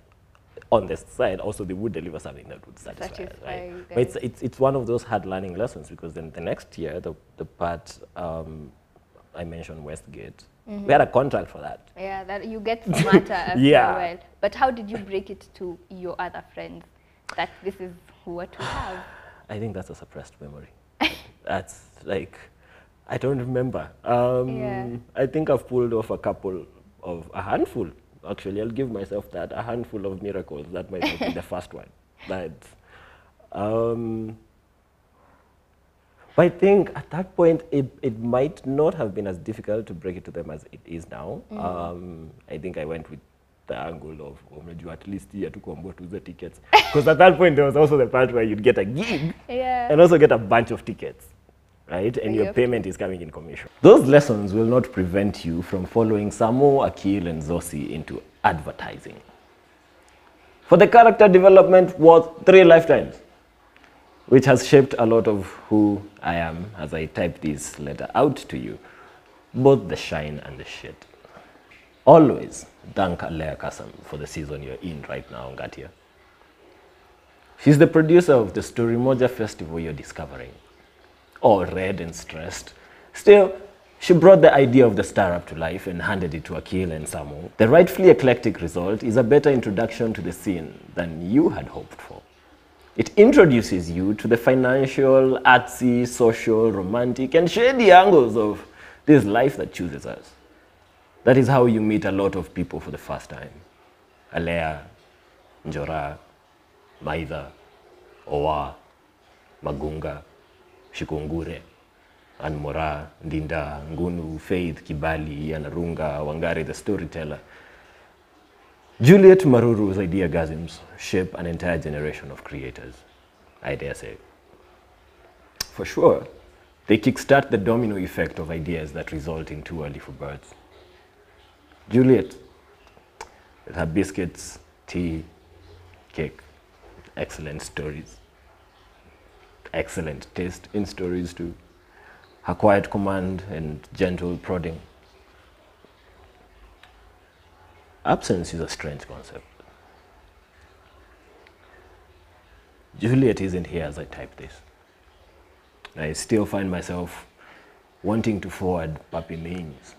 on the side also they would deliver something that would satisfy, us, Satisfy right? But it's, it's, it's one of those hard learning lessons because then the next year, the, the part um, I mentioned Westgate, we had a contract for that. Yeah, that you get smarter (laughs) after Yeah. a while. But how did you break it to your other friends that this is what we have? (sighs) I think that's a suppressed memory. (laughs) that's like, I don't remember. Um, Yeah. I think I've pulled off a couple of, a handful, actually. I'll give myself that, a handful of miracles. That might not be the (laughs) first one. But, um, but I think at that point, it, it might not have been as difficult to break it to them as it is now. Um, I think I went with the angle of, unajua at least hii hatukuambiwa tuuze tickets. (laughs) Because at that point, there was also the part where you'd get a gig Yeah. and also get a bunch of tickets, right? And you your payment is coming in commission. Those lessons will not prevent you from following Samo, Akil, and Zosi into advertising. For the character development was three lifetimes, which has shaped a lot of who I am as I type this letter out to you, both the shine and the shit. Always thank Alea Kasam for the season you're in right now, Ngartia. She's the producer of the Story Moja festival you're discovering. All red and stressed. Still, she brought the idea of the star up to life and handed it to Akil and Samu. The rightfully eclectic result is a better introduction to the scene than you had hoped for. It introduces you to the financial, artsy, social, romantic, and shady angles of this life that chooses us. That is how you meet a lot of people for the first time. Alea, Njora, Maitha, Owa, Magunga, Shikungure, Anmora, Ndinda, Ngunu, Faith, Kibali, Yanarunga, Wangari, the storyteller. Juliet Maruru's ideagasms shape an entire generation of creators, I dare say. For sure, they kickstart the domino effect of ideas that result in too early for birds. Juliet, with her biscuits, tea, cake, excellent stories, excellent taste in stories too, her quiet command and gentle prodding. Absence is a strange concept. Juliet isn't here as I type this. I still find myself wanting to forward puppy memes.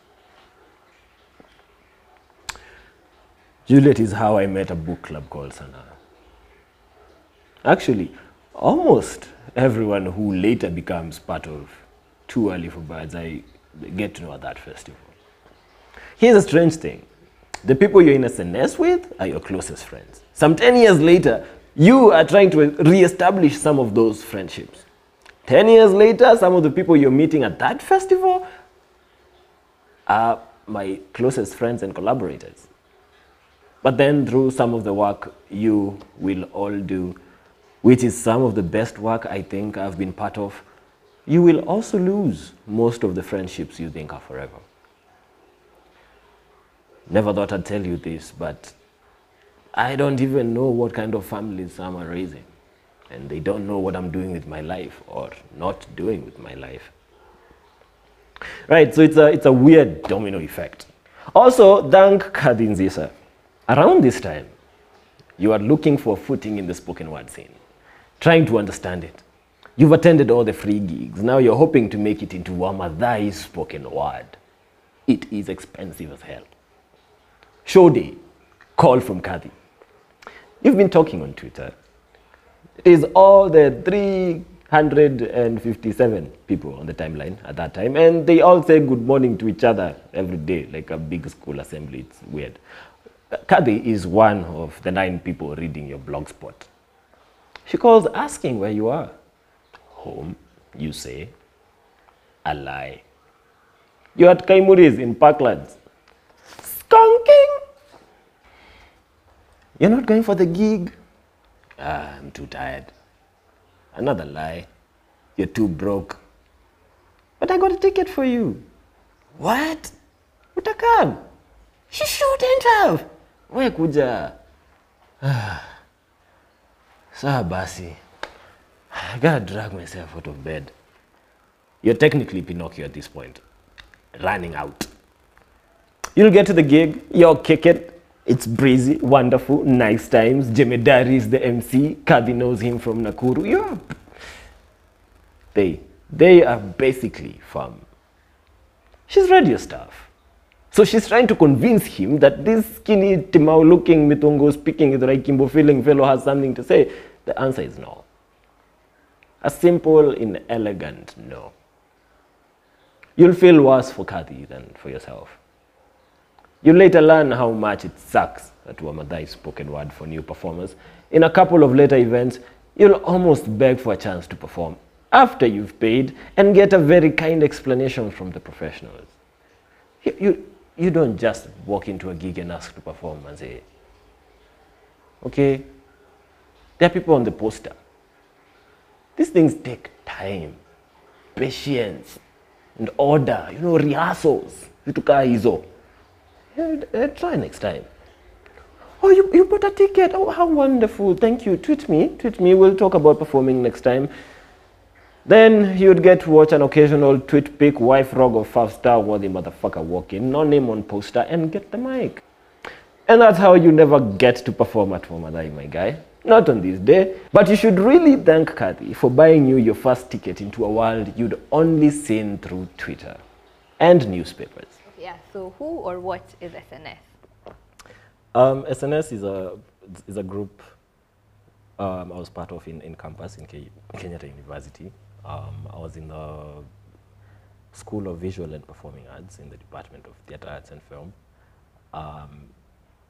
Juliet is how I met a book club called Sana. Actually, almost everyone who later becomes part of Too Early for Birds, I get to know at that festival. Here's a strange thing. The people you're in SNS with are your closest friends. Some 10 years later, you are trying to re-establish some of those friendships. 10 years later, some of the people you're meeting at that festival are my closest friends and collaborators. But then through some of the work you will all do, which is some of the best work I think I've been part of, you will also lose most of the friendships you think are forever. Never thought I'd tell you this, but I don't even know what kind of families are raising. And they don't know what I'm doing with my life or not doing with my life. Right, so it's a, it's a weird domino effect. Also, thank Kadin Zisa. Around this time, you are looking for footing in the spoken word scene, trying to understand it. You've attended all the free gigs. Now you're hoping to make it into Wamathai spoken word. It is expensive as hell. Show day, call from Kadi. You've been talking on Twitter. It is all the 357 people on the timeline at that time, and they all say good morning to each other every day, like a big school assembly. It's weird. Kadi is one of the nine people reading your blog spot. She calls asking where you are. Home, you say. A lie. You're at Kaimuri's in Parklands. You're not going for the gig? Ah, I'm too tired. Another lie. You're too broke. But I got a ticket for you. what utakam she shouldn't have Where we kuja (sighs) saa basi i gotta drag myself out of bed you're technically pinocchio at this point running out You'll get to the gig, you'll kick it. It's breezy, wonderful, nice times. Jemedari is the MC. Kadi knows him from Nakuru. You're... They, they are basically fam. She's radio stuff. So she's trying to convince him that this skinny, Timau looking, Mitongo speaking, Raikimbo feeling fellow has something to say. The answer is no. A simple, inelegant no. You'll feel worse for Kathy than for yourself. You later learn how much it sucks that Wamathai spoken word for new performers. In a couple of later events, you'll almost beg for a chance to perform after you've paid and get a very kind explanation from the professionals. You, you, you don't just walk into a gig and ask to perform and say, okay, there are people on the poster. These things take time, patience, and order, you know, rehearsals. Vitu kaa hizo. Uh, try next time. Oh, you, you bought a ticket. Oh, how wonderful. Thank you. Tweet me. Tweet me. We'll talk about performing next time. Then you'd get to watch an occasional tweet pic, wife rog or five star worthy motherfucker walk in, no name on poster, and get the mic. And that's how you never get to perform at Wamathai, my guy. Not on this day. But you should really thank Kathy for buying you your first ticket into a world you'd only seen through Twitter and newspapers. So who or what is SNS? Um, SNS is a is a group um, I was part of in, in campus in Ke- Kenyatta University. Um, I was in the School of Visual and Performing Arts in the Department of Theatre Arts and Film. Um,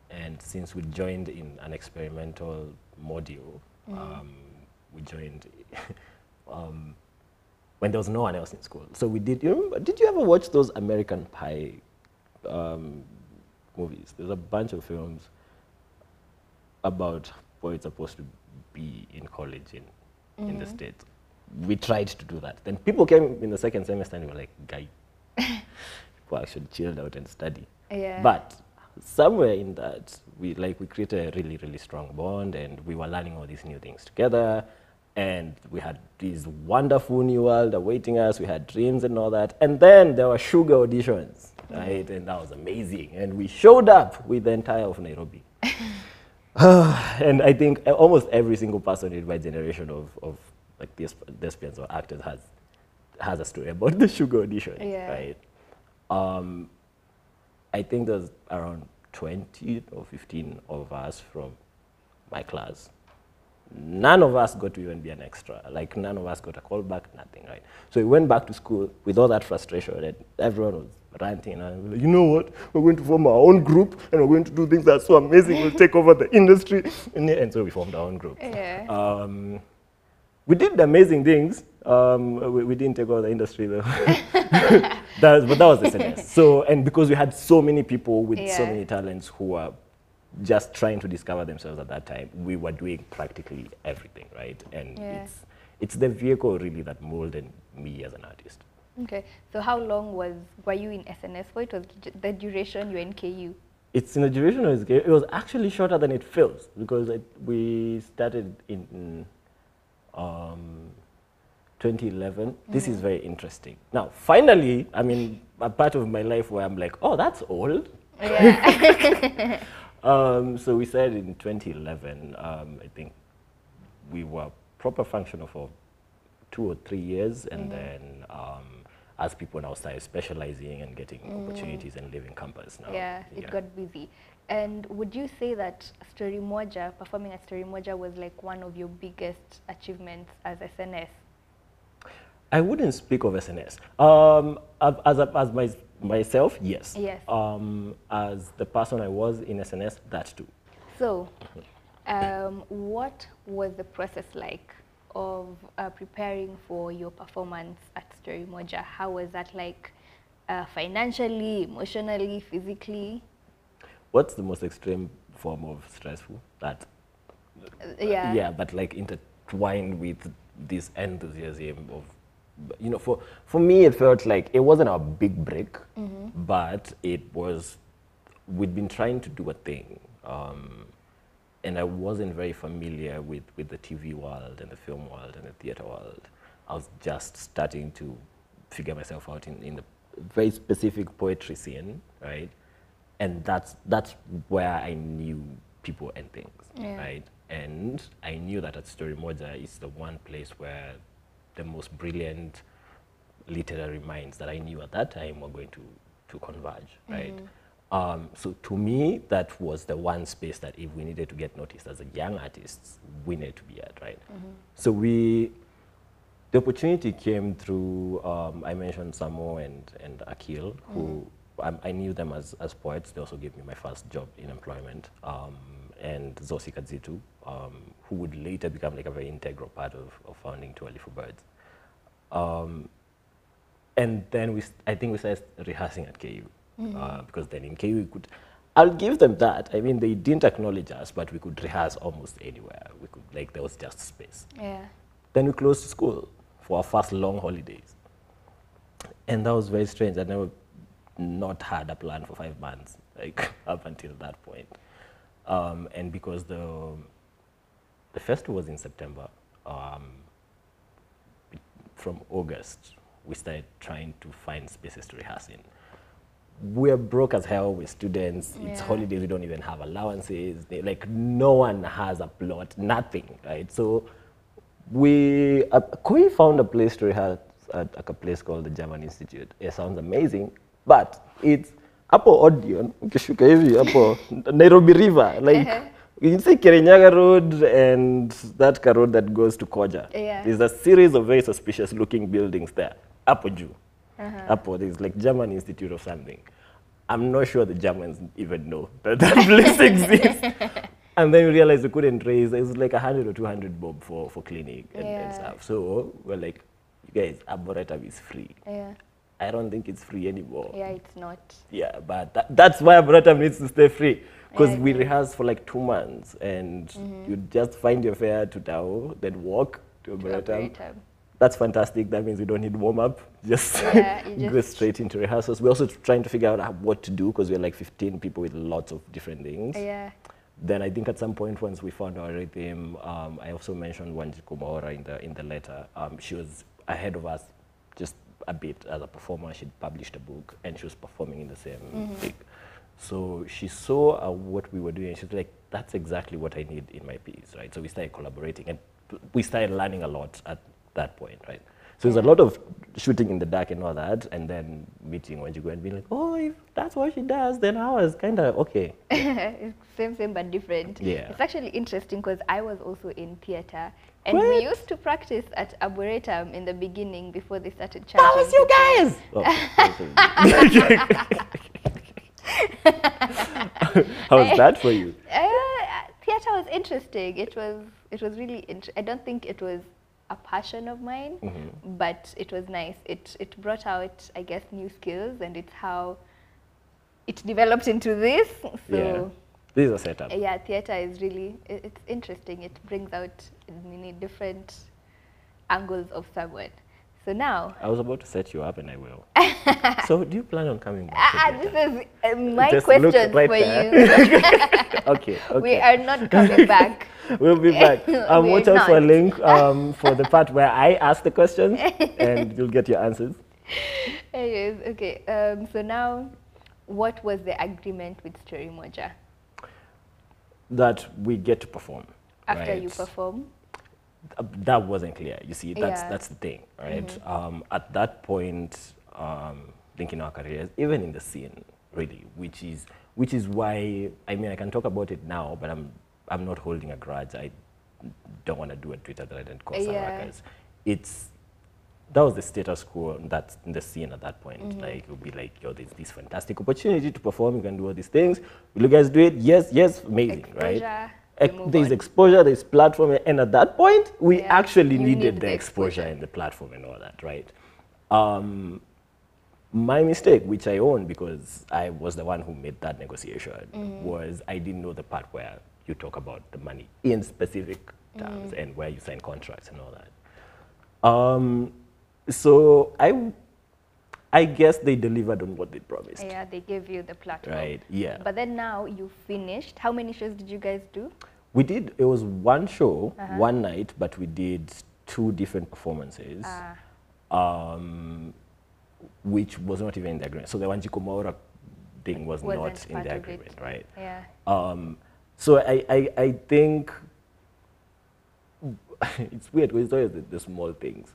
and since we joined in an experimental module, um, we joined (laughs) um, when there was no one else in school. So we did. You remember? Did you ever watch those American Pie um, movies? There's a bunch of films about what it's supposed to be in college in in the states. We tried to do that. Then people came in the second semester and were like, "Guy, (laughs) people actually chilled out and study." Yeah. But somewhere in that, we like we created a really really strong bond, and we were learning all these new things together. And we had this wonderful new world awaiting us. We had dreams and all that. And then there were Shuga auditions, right? And that was amazing. And we showed up with the entire of Nairobi. (sighs) and I think almost every single person in my generation of, of like these thespians or actors has has a story about the Shuga audition, Yeah. right? Um, I think there's around 20 or 15 of us from my class. None of us got to even be an extra. Like none of us got a call back, nothing, right? So we went back to school with all that frustration and everyone was ranting and you know what? We're going to form our own group and we're going to do things that are so amazing. We'll take over the (laughs) industry. And, and so we formed our own group. Yeah. Um, we did amazing things. Um, we, we didn't take over the industry though. (laughs) that, but that was the SNS. So, and because we had so many people with so many talents who were just trying to discover themselves at that time, we were doing practically everything, right? And Yeah. it's, it's the vehicle really that molded me as an artist. Okay, so how long was were you in SNS for? It was the duration you were in KU. It's in the duration of. It was actually shorter than it feels because it, we started in um, 2011. This is very interesting. Now, finally, I mean, a part of my life where I'm like, oh, that's old. Yeah. (laughs) (laughs) Um, so we started in 2011. Um, I think we were proper functional for two or three years, and then um, as people now started specializing and getting opportunities and leaving campus now. yeah, it got busy. And would you say that Story Moja, performing at Story Moja was like one of your biggest achievements as SNS? I wouldn't speak of SNS. Um, as, a, as my, myself, yes. Yes. Um, as the person I was in SNS, that too. So, (laughs) um, what was the process like of uh, preparing for your performance at Story Moja? How was that like uh, financially, emotionally, physically? What's the most extreme form of stressful? That Uh, yeah. yeah, but like intertwined with this enthusiasm of you know, for for me, it felt like it wasn't a big break, but it was. We'd been trying to do a thing, um, and I wasn't very familiar with with the TV world and the film world and the theater world. I was just starting to figure myself out in, in the very specific poetry scene, right? And that's that's where I knew people and things, Yeah. right? And I knew that at Story Moja is the one place where the most brilliant literary minds that I knew at that time were going to, to converge, right? Mm-hmm. Um, so to me, that was the one space that if we needed to get noticed as a young artists, we needed to be at, right? So we, the opportunity came through, um, I mentioned Samo and, and Akil, who I, I knew them as, as poets. They also gave me my first job in employment. Um, and Zosi Kadzitu, um, who would later become like a very integral part of, of founding Two for Birds. Um, and then we, I think we started rehearsing at KU uh, because then in KU we could. I'll give them that. I mean, they didn't acknowledge us, but we could rehearse almost anywhere. We could like there was just space. Yeah. Then we closed school for our first long holidays, and that was very strange. I never not had a plan for five months, like (laughs) up until that point. Um, and because the the festival was in September, um, from August, we started trying to find spaces to rehearse in. We're broke as hell. We're students. It's Yeah. holidays. We don't even have allowances. They- Like no one has a plot. Nothing, right? So we uh, Koi found a place to rehearse at a place called the German Institute. It sounds amazing, but it's hapo Odeon, ukishuka hivi hapo Nairobi River, (laughs) like you see Kirinyaga Road and that road that goes to Koja. Yeah. There's a series of very suspicious looking buildings there. Hapo juu. Uh-huh. There's like German Institute of something. I'm not sure the Germans even know (laughs) that that place exists. (laughs) And then we realized we couldn't raise, it was like 100 or 200 bob for, for clinic and, and stuff. So we're like, you guys, Arboretum is free. Yeah. I don't think it's free anymore. Yeah, it's not. Yeah, but that, that's why Arboretum needs to stay free. Because Yeah, we agree. rehearsed for like two months and mm-hmm. you just find your fare to Tao, then walk to Arboretum. Arboretum. That's fantastic. That means we don't need warm up. Just, Yeah, you (laughs) go straight into rehearsals. We're also trying to figure out what to do because we're like 15 people with lots of different things. Yeah. Then I think at some point once we found our rhythm, um, I also mentioned Wanjiku Mwaura in the in the letter. Um, she was ahead of us just a bit as a performer. She'd published a book and she was performing in the same thing. So she saw uh, what we were doing. and She's like, "That's exactly what I need in my piece, right?" So we started collaborating and we started learning a lot at that point, right? So there's a lot of shooting in the dark and all that, and then meeting Wanjiku and being like, "Oh, if that's what she does, then I was kind of okay." (laughs) same, same, but different. Yeah. It's actually interesting because I was also in theatre. And we used to practice at Arboretum in the beginning before they started charging. That was you guys. (laughs) (laughs) How was that for you? Uh, theatre was interesting. It was it was really. Int- I don't think it was a passion of mine, Mm-hmm. but it was nice. It it brought out, I guess, new skills, and it's how it developed into this. So yeah, this is a setup. yeah, theatre is really it's interesting. It brings out many different angles of someone. So now, I was about to set you up, and I will. (laughs) so, do you plan on coming back? to this is uh, my Just question right for there. you. (laughs) okay, (laughs) okay. We are not coming back. (laughs) We'll be back. (laughs) Um, watch out for a link (laughs) um, for the part where I ask the questions, and you'll get your answers. Anyways, okay. Um, so now, what was the agreement with Story Moja That we get to perform. after you perform? Uh, that wasn't clear. You see, that's Yeah. that's the thing, right? Um, at that point, um, thinking our careers, even in the scene, really, which is which is why I mean I can talk about it now, but I'm I'm not holding a grudge. I don't want to do a Twitter that I didn't call some Yeah. It's that was the status quo that's in the scene at that point. Like it would be like, yo, there's this fantastic opportunity to perform. You can do all these things. Will you guys do it? Yes, yes, amazing, right? Exposure, Ex- there's on. exposure, there's platform, and at that point, we Yeah, actually you needed need the the exposure exposure. and the platform and all that, right? Um, my mistake, which I own because I was the one who made that negotiation, Mm-hmm. was I didn't know the part where you talk about the money in specific Mm. terms and where you sign contracts and all that. Um, So I, I guess they delivered on what they promised. Yeah, they gave you the platform. Right, yeah. But then now you finished. How many shows did you guys do? We did, it was one show, Uh-huh. one night, but we did two different performances, Ah. um, which was not even in the agreement. So the Wanjiku Mwaura thing was Wasn't not in the agreement, right? Yeah. Um, so I, I, I think (laughs) it's weird because it's always the, the small things.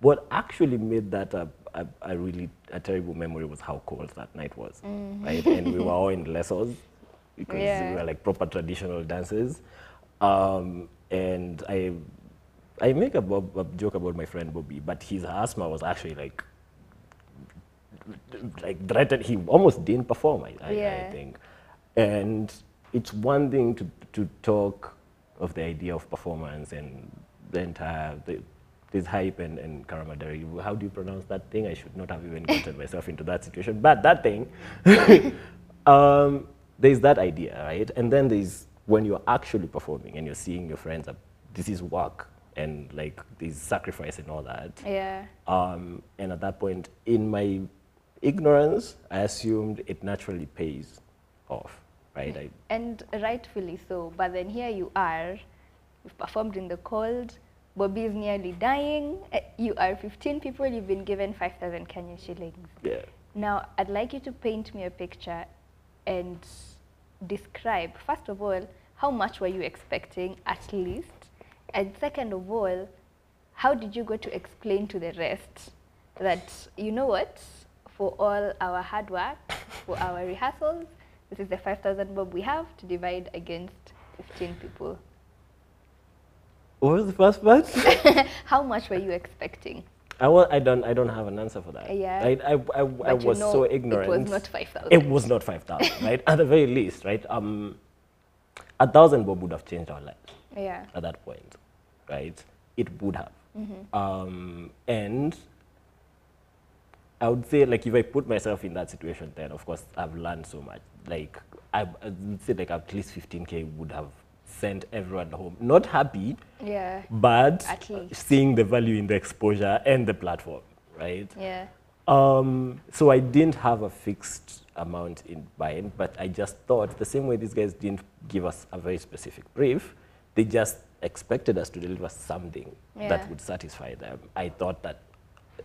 What actually made that a, a, a really a terrible memory was how cold that night was, right? And we were all (laughs) in lessons because we were like proper traditional dances. Um, and I, I make a, bob, a joke about my friend Bobby, but his asthma was actually like like threatened. He almost didn't perform. I, I, I think, and it's one thing to to talk of the idea of performance and the entire the, this hype and, and Karamadari. How do you pronounce that thing? I should not have even gotten (laughs) myself into that situation. But that thing, (laughs) um, there's that idea, right? And then there's when you're actually performing and you're seeing your friends. Up, this is work and like there's sacrifice and all that. Yeah. Um, and at that point, in my ignorance, I assumed it naturally pays off, right? I, And rightfully so. But then here you are, you've performed in the cold, Bobby is nearly dying, eh, you are 15 people, you've been given 5,000 Kenyan shillings. yeah. Now, I'd like you to paint me a picture and describe, first of all, how much were you expecting at least? And second of all, how did you go to explain to the rest that, you know what, for all our hard work, for our rehearsals, this is the 5,000 bob we have to divide against 15 people. What was the first part? (laughs) How much were you expecting? I, wa- I don't I don't have an answer for that. Yeah. Right? I, I, I you was know so ignorant. it was not 5,000. It was (laughs) not 5,000, right? At the very least, right? Um, a thousand bob would have changed our lives. Yeah. at that point, right? It would have. Mm-hmm. Um, and I would say, like, if I put myself in that situation, then of course I've learned so much. Like, I would say, like, at least 15k would have sent everyone home. Not happy, Yeah. but seeing the value in the exposure and the platform, right? Yeah. Um, so I didn't have a fixed amount in mind, but I just thought the same way these guys didn't give us a very specific brief, they just expected us to deliver something Yeah. that would satisfy them. I thought that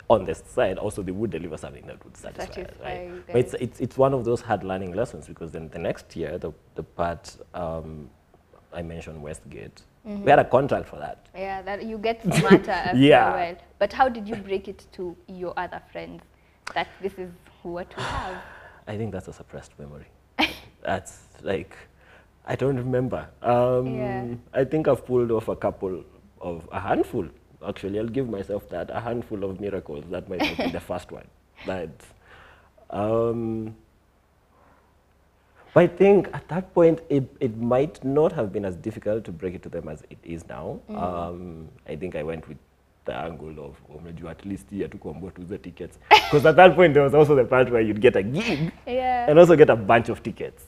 on the side also they would deliver something that would satisfy, us, Satisfy right? you But it's, it's, it's one of those hard learning lessons because then the next year, the, the part um, I mentioned, Westgate, we had a contract for that. Yeah, that you get smarter (laughs) after Yeah. a while. But how did you break it to your other friends that this is what we have? (sighs) I think that's a suppressed memory. (laughs) that's like, I don't remember. Um, Yeah. I think I've pulled off a couple of, a handful, actually. I'll give myself that, a handful of miracles. That might not be the (laughs) first one. But, um, but I think at that point, it, it might not have been as difficult to break it to them as it is now. Um, I think I went with the angle of, umejua at least hii hatukuambiwa tuuze tickets. (laughs) Because at that point, there was also the part where you'd get a gig Yeah. and also get a bunch of tickets,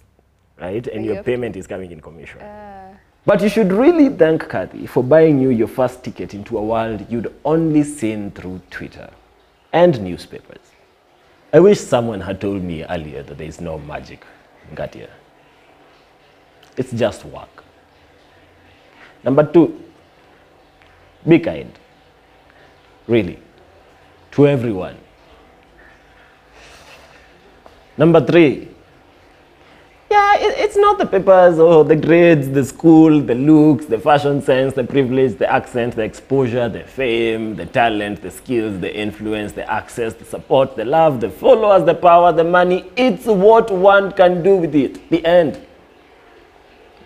right? And your Yep. payment is coming in commission. Uh, But you should really thank Kathy for buying you your first ticket into a world you'd only seen through Twitter and newspapers. I wish someone had told me earlier that there is no magic in. It's just work. Number two, be kind. Really. To everyone. Number three, yeah, it, it's not the papers or the grades, the school, the looks, the fashion sense, the privilege, the accent, the exposure, the fame, the talent, the skills, the influence, the access, the support, the love, the followers, the power, the money. It's what one can do with it. The end.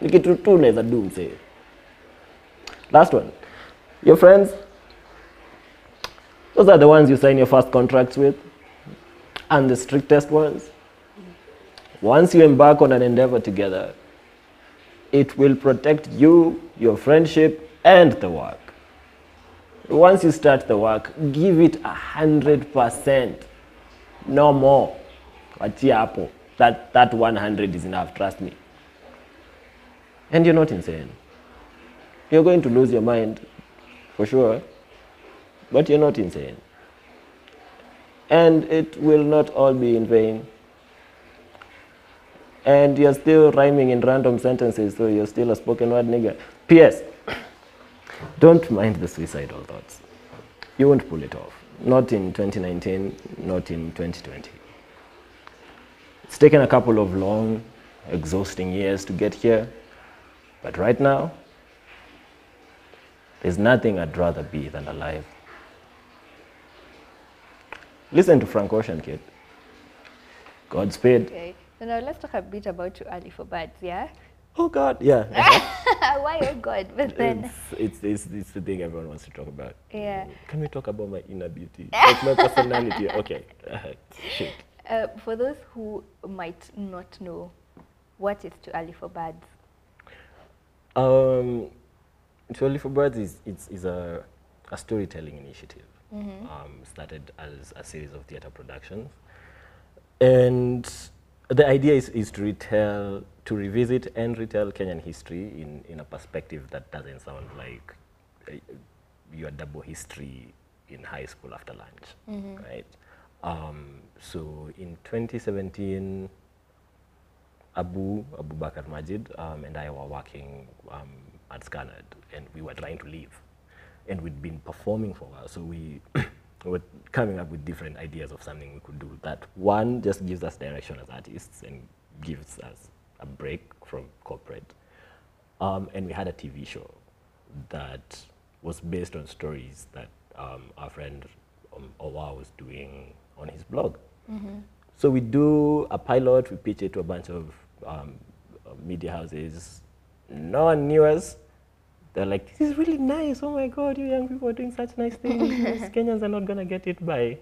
Ni kitu tu unaweza do msee. Last one. Your friends, those are the ones you sign your first contracts with and the strictest ones. Once you embark on an endeavor together, it will protect you, your friendship, and the work. Once you start the work, give it a hundred percent, no more. That that one hundred is enough. Trust me. And you're not insane. You're going to lose your mind, for sure, but you're not insane. And it will not all be in vain. And you're still rhyming in random sentences, so you're still a spoken word nigger. P.S. Don't mind the suicidal thoughts. You won't pull it off. Not in 2019, not in 2020. It's taken a couple of long, exhausting years to get here, but right now, there's nothing I'd rather be than alive. Listen to Frank Ocean, kid. Godspeed. Okay. So now let's talk a bit about Too Early for Birds, yeah? Oh God, yeah. (laughs) Why oh God? But then, it's, it's, it's, it's the thing everyone wants to talk about. yeah. Can we talk about my inner beauty? Like my personality? (laughs) Okay. Shit. Uh, for those who might not know, what is Too Early for Birds? Um, Early for Birds is, is, is a, a storytelling initiative. Um, started as a series of theatre productions. And the idea is, is to retell, to revisit and retell Kenyan history in, in a perspective that doesn't sound like uh, your double history in high school after lunch, right? Um, so in 2017, Abu, Abu Bakar Majid, um, and I were working um, at Scanad, and we were trying to leave. And we'd been performing for a while, so we were coming up with different ideas of something we could do. That one just gives us direction as artists and gives us a break from corporate. Um, and we had a TV show that was based on stories that um, our friend um, Owa was doing on his blog. So we do a pilot, we pitch it to a bunch of um, media houses. No one knew us. They're like, this is really nice. Oh my God, you young people are doing such nice things. (laughs) Kenyans are not going to get it by.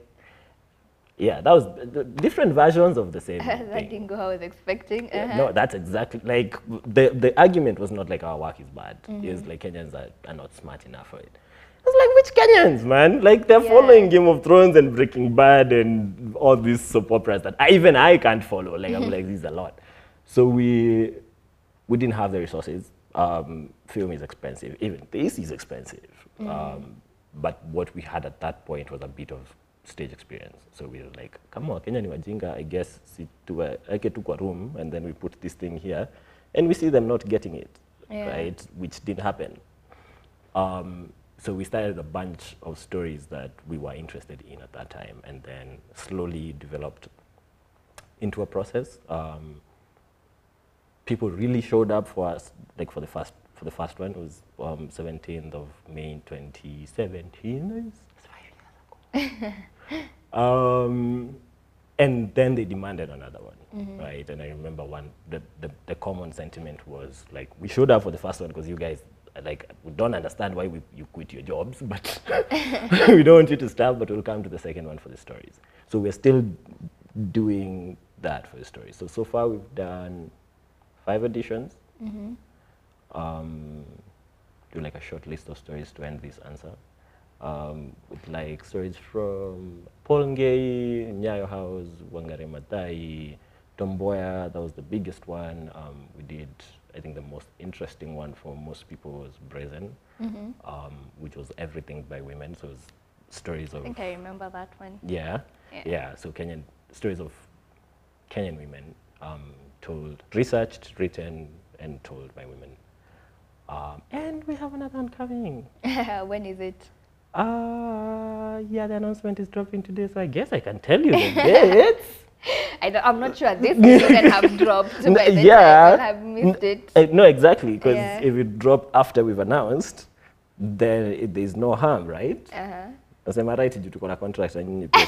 Yeah, that was different versions of the same (laughs) that thing. didn't go how I was expecting. Uh-huh. No, that's exactly like the the argument was not like our work is bad. It's like Kenyans are, are not smart enough for it. It's like which Kenyans, man? Like they're Yeah. following Game of Thrones and Breaking Bad and all these soap operas that I, even I can't follow. Like I'm (laughs) like this is a lot. So we we didn't have the resources. Um, film is expensive. Even this is expensive. Um, but what we had at that point was a bit of stage experience. So we were like, come on, Kenya ni wajinga, I guess si tuweke tu kwa room and then we put this thing here and we see them not getting it, Yeah. right? Which didn't happen. Um, so we started a bunch of stories that we were interested in at that time and then slowly developed into a process. Um, people really showed up for us, like for the first for the first one it was um, 17th of May 2017. It's five years ago. um, and then they demanded another one, right? And I remember one, the, the, the common sentiment was like, we showed up for the first one because you guys, like, we don't understand why we, you quit your jobs, (laughs) but (laughs) we don't want you to stop, but we'll come to the second one for the stories. So we're still doing that for the stories. So, so far we've done five editions. Um, do like a short list of stories to end this answer. Um, with like stories from Paul Ngei, Nyayo House, Wangari Maathai, Tomboya, that was the biggest one. Um, we did, I think the most interesting one for most people was Brazen, um, which was everything by women. So it was stories I of think I remember that one. yeah, Yeah. yeah. So Kenyan stories of Kenyan women um, told, researched, written, and told by women. Um, and we have another one coming. (laughs) when is it? Uh, yeah, the announcement is dropping today, so I guess I can tell you the dates. (laughs) I I'm not sure this even have (laughs) dropped N- by the yeah. time. Have missed it. Uh, no, exactly, because Yeah. if it dropped after we've announced, then it, there's no harm, right? Uh-huh. nasema right juu tuko na contract na nyinyi pia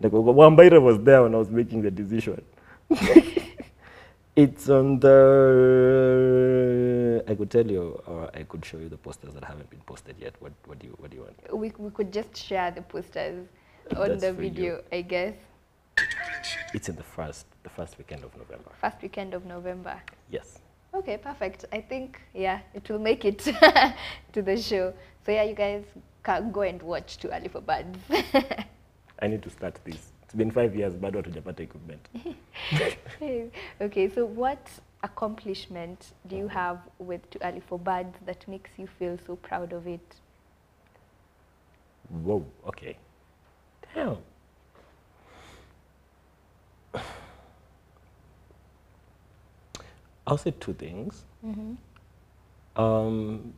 like, Wambaira was there when I was making the decision it's on the uh, I could tell you or I could show you the posters that haven't been posted yet what what do you what do you want We, we could just share the posters on That's the for you. video, I guess. it's in the first the first weekend of November First weekend of November. yes Okay, perfect. I think, yeah, it will make it (laughs) to the show. So, yeah, you guys can go and watch Too Early for Birds. I need to start this it's been five years bado hatujapata equipment. (laughs) okay, so what accomplishment do you have with Too Early for Birds that makes you feel so proud of it? Whoa, okay. Damn. I'll say two things. Mm -hmm. um,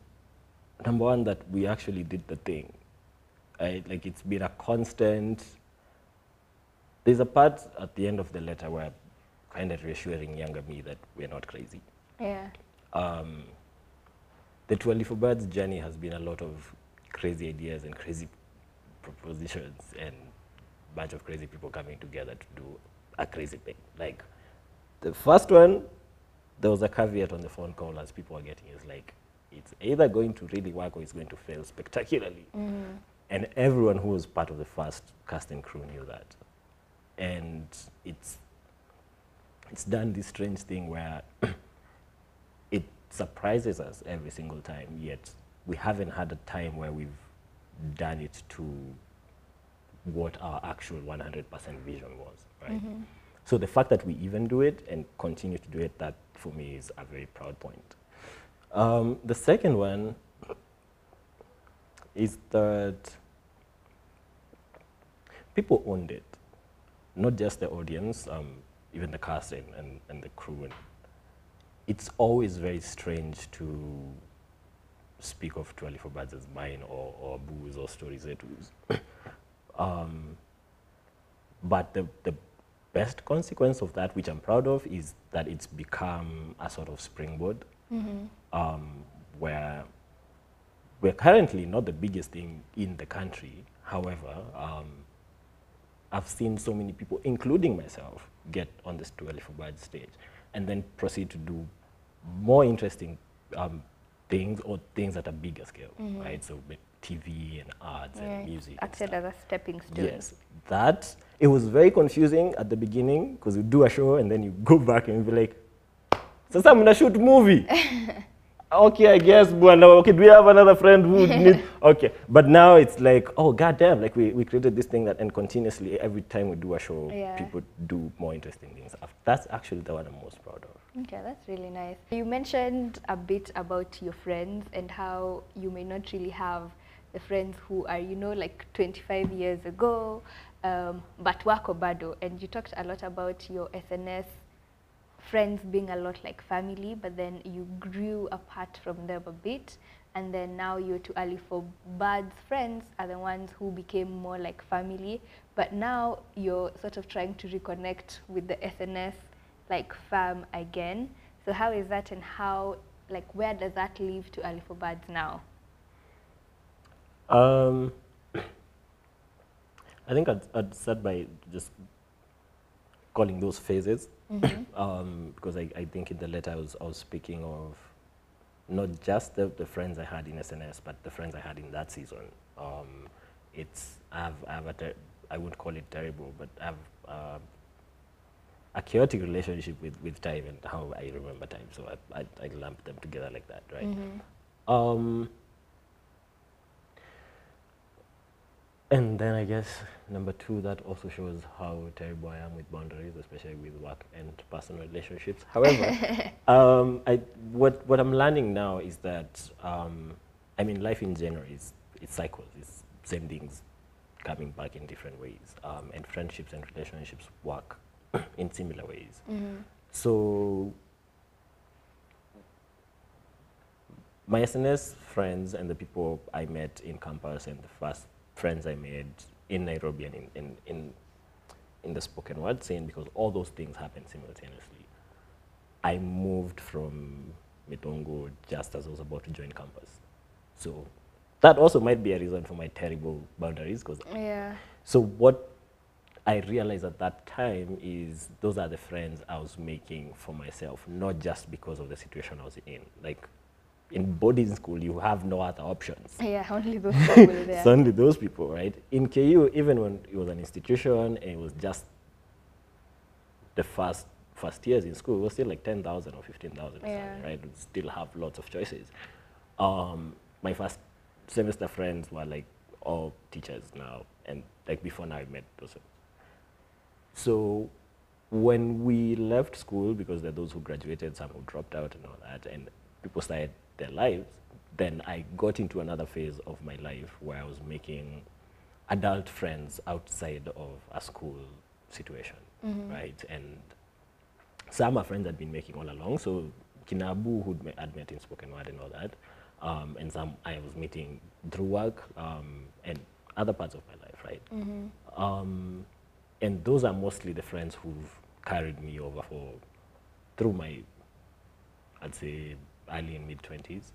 number one, that we actually did the thing. I, like it's been a constant there's a part at the end of the letter where kind of reassuring younger me that we're not crazy. Yeah. Um, the 24 Birds journey has been a lot of crazy ideas and crazy propositions and a bunch of crazy people coming together to do a crazy thing. Like the first one, there was a caveat on the phone call as people were getting is like, it's either going to really work or it's going to fail spectacularly. And everyone who was part of the first cast and crew knew that. And it's it's done this strange thing where (clears throat) it surprises us every single time, yet we haven't had a time where we've done it to what our actual 100% vision was, right? So the fact that we even do it and continue to do it, that for me is a very proud point. Um, the second one is that people owned it, not just the audience, um, even the cast and, and, and the crew. And it's always very strange to speak of 24 Birds as mine or, or Boo's or Stories Etu's. (coughs) um, but the, the best consequence of that, which I'm proud of, is that it's become a sort of springboard um, where we're currently not the biggest thing in the country. However, um, I've seen so many people, including myself, get on this 24 Birds stage and then proceed to do more interesting um, things or things at a bigger scale, right? So with TV and arts Yeah. and music. Acted as a stepping stone. Yes, that it was very confusing at the beginning because you do a show and then you go back and you be like, "Sasa mna shoot movie." (laughs) okay, I guess, bwana. Okay, do we have another friend who needs? Okay, but now it's like, oh goddamn! Like we, we created this thing that, and continuously every time we do a show, Yeah. people do more interesting things. That's actually the one I'm most proud of. Okay, that's really nice. You mentioned a bit about your friends and how you may not really have the friends who are, you know, like 25 years ago, um, but wako bado. And you talked a lot about your SNS friends being a lot like family, but then you grew apart from them a bit. And then now you're Too Early for Birds friends are the ones who became more like family. But now you're sort of trying to reconnect with the SNS like fam again. So how is that and how, like where does that leave Too Early for Birds now? Um, (clears throat) I think I'd, I'd start by just calling those phases, um, because I, I think in the letter I was, I was speaking of not just the, the friends I had in SNS, but the friends I had in that season. Um, it's I have, I have a ter- I wouldn't call it terrible, but I have uh, a chaotic relationship with, with time and how I remember time. So I, I, I lump them together like that, right? Um, and then I guess number two, that also shows how terrible I am with boundaries, especially with work and personal relationships. However, (laughs) um, I, what, what I'm learning now is that, um, I mean, life in general is it's cycles, it's same things coming back in different ways. Um, and friendships and relationships work (clears throat) in similar ways. So my SNS friends and the people I met in campus and the first friends I made in Nairobi and in, in, in, in the spoken word scene, because all those things happened simultaneously. I moved from Mitongo just as I was about to join campus. So that also might be a reason for my terrible boundaries, because Yeah. so what I realized at that time is those are the friends I was making for myself, not just because of the situation I was in. Like in boarding school, you have no other options. Yeah, only those (laughs) people there. Only those people, right? In KU, even when it was an institution and it was just the first first years in school, it was still like 10,000 or 15,000, Yeah. right? We still have lots of choices. Um, my first semester friends were like all teachers now, and like before now I met those. So when we left school, because there are those who graduated, some who dropped out and all that, and people started their lives, then I got into another phase of my life where I was making adult friends outside of a school situation, right? And some are friends I'd been making all along, so Kinabu, who I'd met in spoken word and all that, um, and some I was meeting through work um, and other parts of my life, right? Um, and those are mostly the friends who've carried me over for through my, I'd say, early and mid twenties.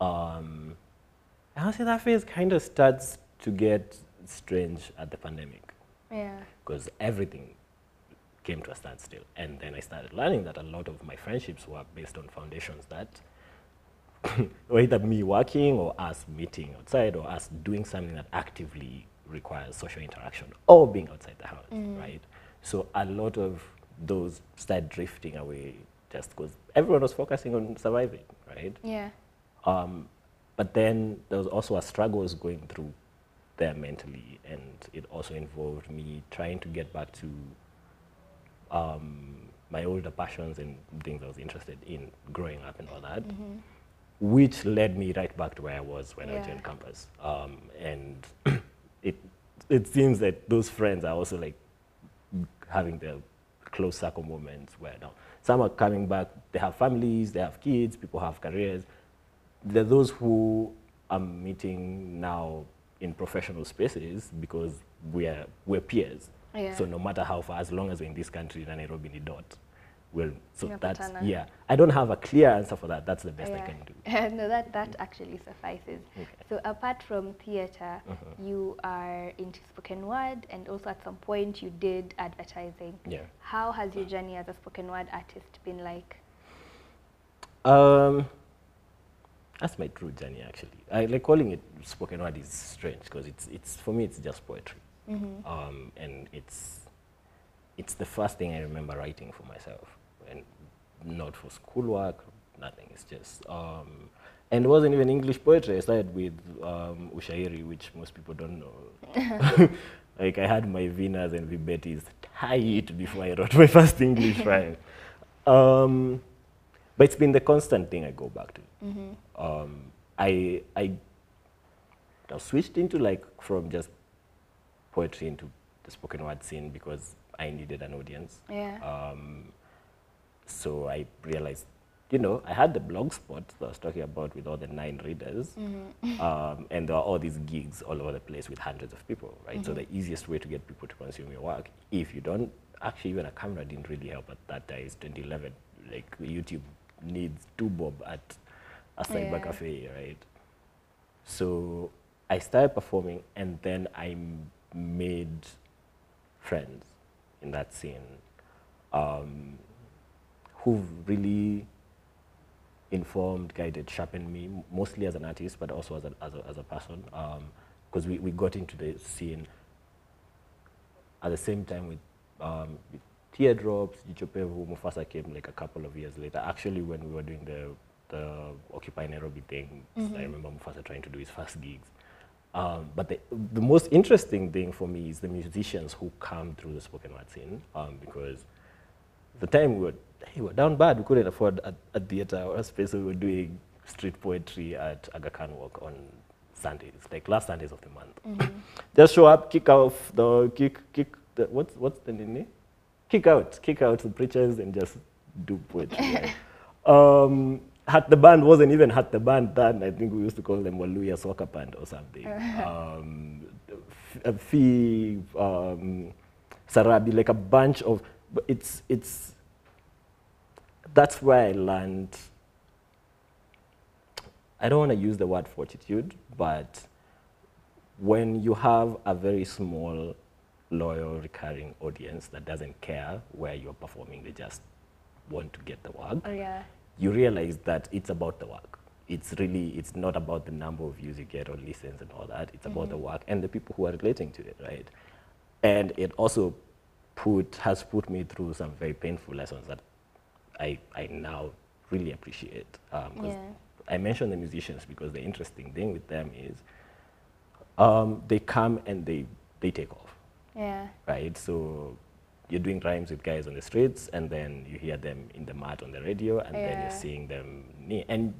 Um, and I'll say that phase kind of starts to get strange at the pandemic Yeah. because everything came to a standstill. And then I started learning that a lot of my friendships were based on foundations that (laughs) were either me working or us meeting outside or us doing something that actively requires social interaction or being outside the house, right? So a lot of those started drifting away just because everyone was focusing on surviving, right? Yeah. Um, but then there was also a struggle was going through there mentally, and it also involved me trying to get back to um, my older passions and things I was interested in growing up and all that, which led me right back to where I was when I Yeah. joined campus. Um, and (clears throat) it it seems that those friends are also like having their close circle moments where now some are coming back, they have families, they have kids, people have careers. There are those who I'm meeting now in professional spaces because we're, we're peers. Yeah. So no matter how far, as long as we're in this country, Nairobi, ni dot. Well, so that's, yeah. I don't have a clear answer for that. That's the best I can do. (laughs) no, that, that actually suffices. Okay. So apart from theater, you are into spoken word and also at some point you did advertising. Yeah. How has your journey as a spoken word artist been like? Um, that's my true journey, actually. I like calling it spoken word is strange because it's it's for me it's just poetry, um, and it's it's the first thing I remember writing for myself, and not for schoolwork, nothing. It's just um, and it wasn't even English poetry. I started with um, ushairi, which most people don't know. (laughs) (laughs) like I had my Venas and Vibetis tight before I wrote my first English (laughs) rhyme. Um, but it's been the constant thing I go back to. Um, I, I I switched into like from just poetry into the spoken word scene because I needed an audience. Yeah. Um, so I realized, you know, I had the blog spot that I was talking about with all the nine readers, um, and there are all these gigs all over the place with hundreds of people, right? So the easiest way to get people to consume your work, if you don't, actually even a camera didn't really help at that time, it's 2011, like YouTube needs two bob at a cyber Yeah. cafe, right? So I started performing, and then I made friends in that scene um, who really informed, guided, sharpened me, mostly as an artist, but also as a, as a, as a person. Because we, we got into the scene at the same time with, um, with Teardrops, Jichopevu, Mufasa came like a couple of years later. Actually, when we were doing the, the Occupy Nairobi thing, I remember Mufasa trying to do his first gigs. Um, but the, the most interesting thing for me is the musicians who come through the spoken word scene, um, because the time we were, we were down bad, we couldn't afford a, a theater or a space, so we were doing street poetry at Aga Khan Walk on Sundays, like last Sundays of the month. Just show up, kick off the, kick, kick, the, what's, what's the name? Kick out, kick out the preachers and just do poetry. right? (laughs) um, Hart the Band wasn't even Hart the Band then. I think we used to call them Waluya Soccer Band or something. (laughs) um, F- Fee, um, Sarabi, like a bunch of. But it's it's. That's where I learned. I don't want to use the word fortitude, but when you have a very small, loyal, recurring audience that doesn't care where you're performing, they just want to get the work Oh, yeah. you realize that it's about the work. It's really, it's not about the number of views you get or listens and all that. It's about the mm-hmm. work and the people who are relating to it, right? And it also put, has put me through some very painful lessons that I, I now really appreciate. Um, Yeah. I mention the musicians because the interesting thing with them is um, they come and they, they take off Yeah. right? So you're doing rhymes with guys on the streets, and then you hear them in the mat on the radio, and then you're seeing them, ne- and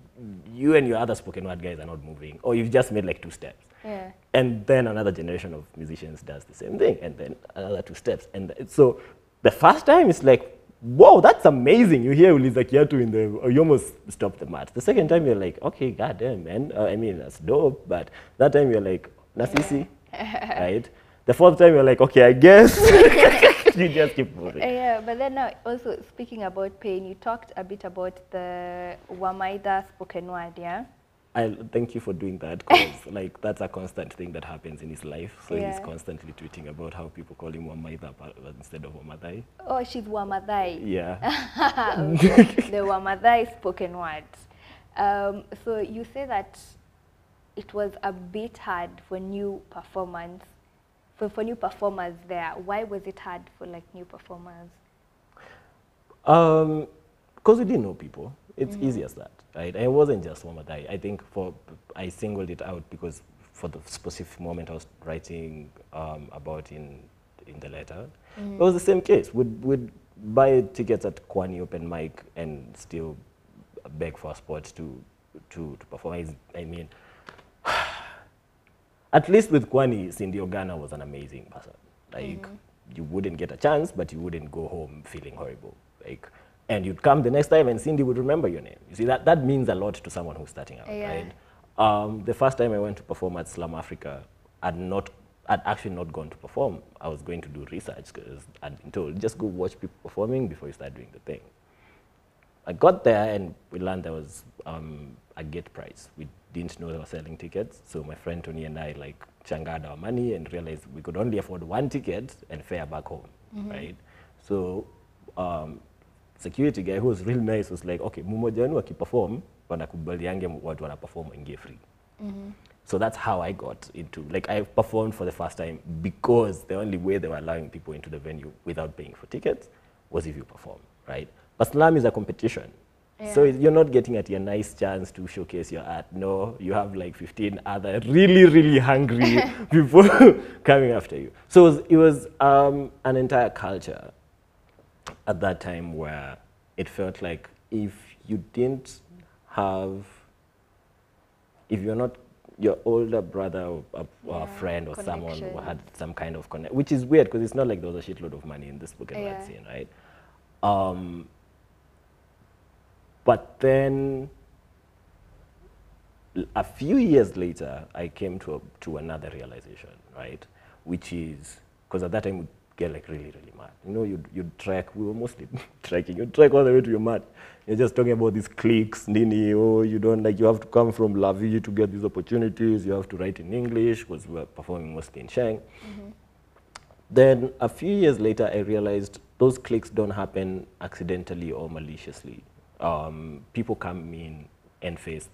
you and your other spoken word guys are not moving, or you've just made like two steps. Yeah. And then another generation of musicians does the same thing, and then another two steps. And so the first time it's like, whoa, that's amazing. You hear Uliza Kiatu in the, you almost stop the match. The second time you're like, okay, goddamn, man. Uh, I mean, that's dope. But that time you're like, Nasisi, (laughs) right? The fourth time you're like, okay, I guess. (laughs) you just keep moving. Uh, yeah, but then now also speaking about pain, you talked a bit about the Wamaida spoken word, yeah? I thank you for doing that because (laughs) like that's a constant thing that happens in his life. So he's constantly tweeting about how people call him Wamaida pa- instead of Wamadai. Oh, she's Wamadai. Yeah. (laughs) the Wamadai spoken word. Um, so you say that it was a bit hard for new performance, for, for new performers there. Why was it hard for like new performers? Um, because we didn't know people. It's easy as that, right? It wasn't just Wamadai. I think for I singled it out because for the specific moment I was writing um, about in in the letter, it was the same case. We'd, we'd buy tickets at Kwani open mic and still beg for a spot to to, to perform. I- I mean, (sighs) at least with Kwani, Cindy Ogana was an amazing person. Like you wouldn't get a chance, but you wouldn't go home feeling horrible. Like, and you'd come the next time, and Cindy would remember your name. You see that that means a lot to someone who's starting out, Yeah. right? Um, the first time I went to perform at Slam Africa, I'd not, I'd actually not gone to perform. I was going to do research because I'd been told just go watch people performing before you start doing the thing. I got there and we learned there was um, a gate price. We didn't know they were selling tickets, so my friend Tony and I like changad our money and realized we could only afford one ticket and fare back home, right? So um, security guy who was really nice was like, okay, mmoja wenu akiperform wanakubaliange watu wanaperform waingie free. So that's how I got into, like I performed for the first time because the only way they were allowing people into the venue without paying for tickets was if you perform, right? But slam is a competition. So you're not getting at your nice chance to showcase your art. No, you have like 15 other really, really hungry (laughs) people (laughs) coming after you. So it was, it was um, an entire culture at that time where it felt like if you didn't have, if you're not your older brother or a, or a Yeah, friend or someone who had some kind of connection, which is weird because it's not like there was a shitload of money in this book word Yeah. scene, right? Um, but then a few years later, I came to, a, to another realization, right? Which is, because at that time, get like really, really mad. You know, you'd, you'd trek, we were mostly (laughs) trekking, you'd trek all the way to your mat. You're just talking about these cliques, nini, oh, you don't like, you have to come from La Vie to get these opportunities, you have to write in English, because we were performing mostly in Sheng. Then a few years later, I realized those clicks don't happen accidentally or maliciously. Um, people come in and face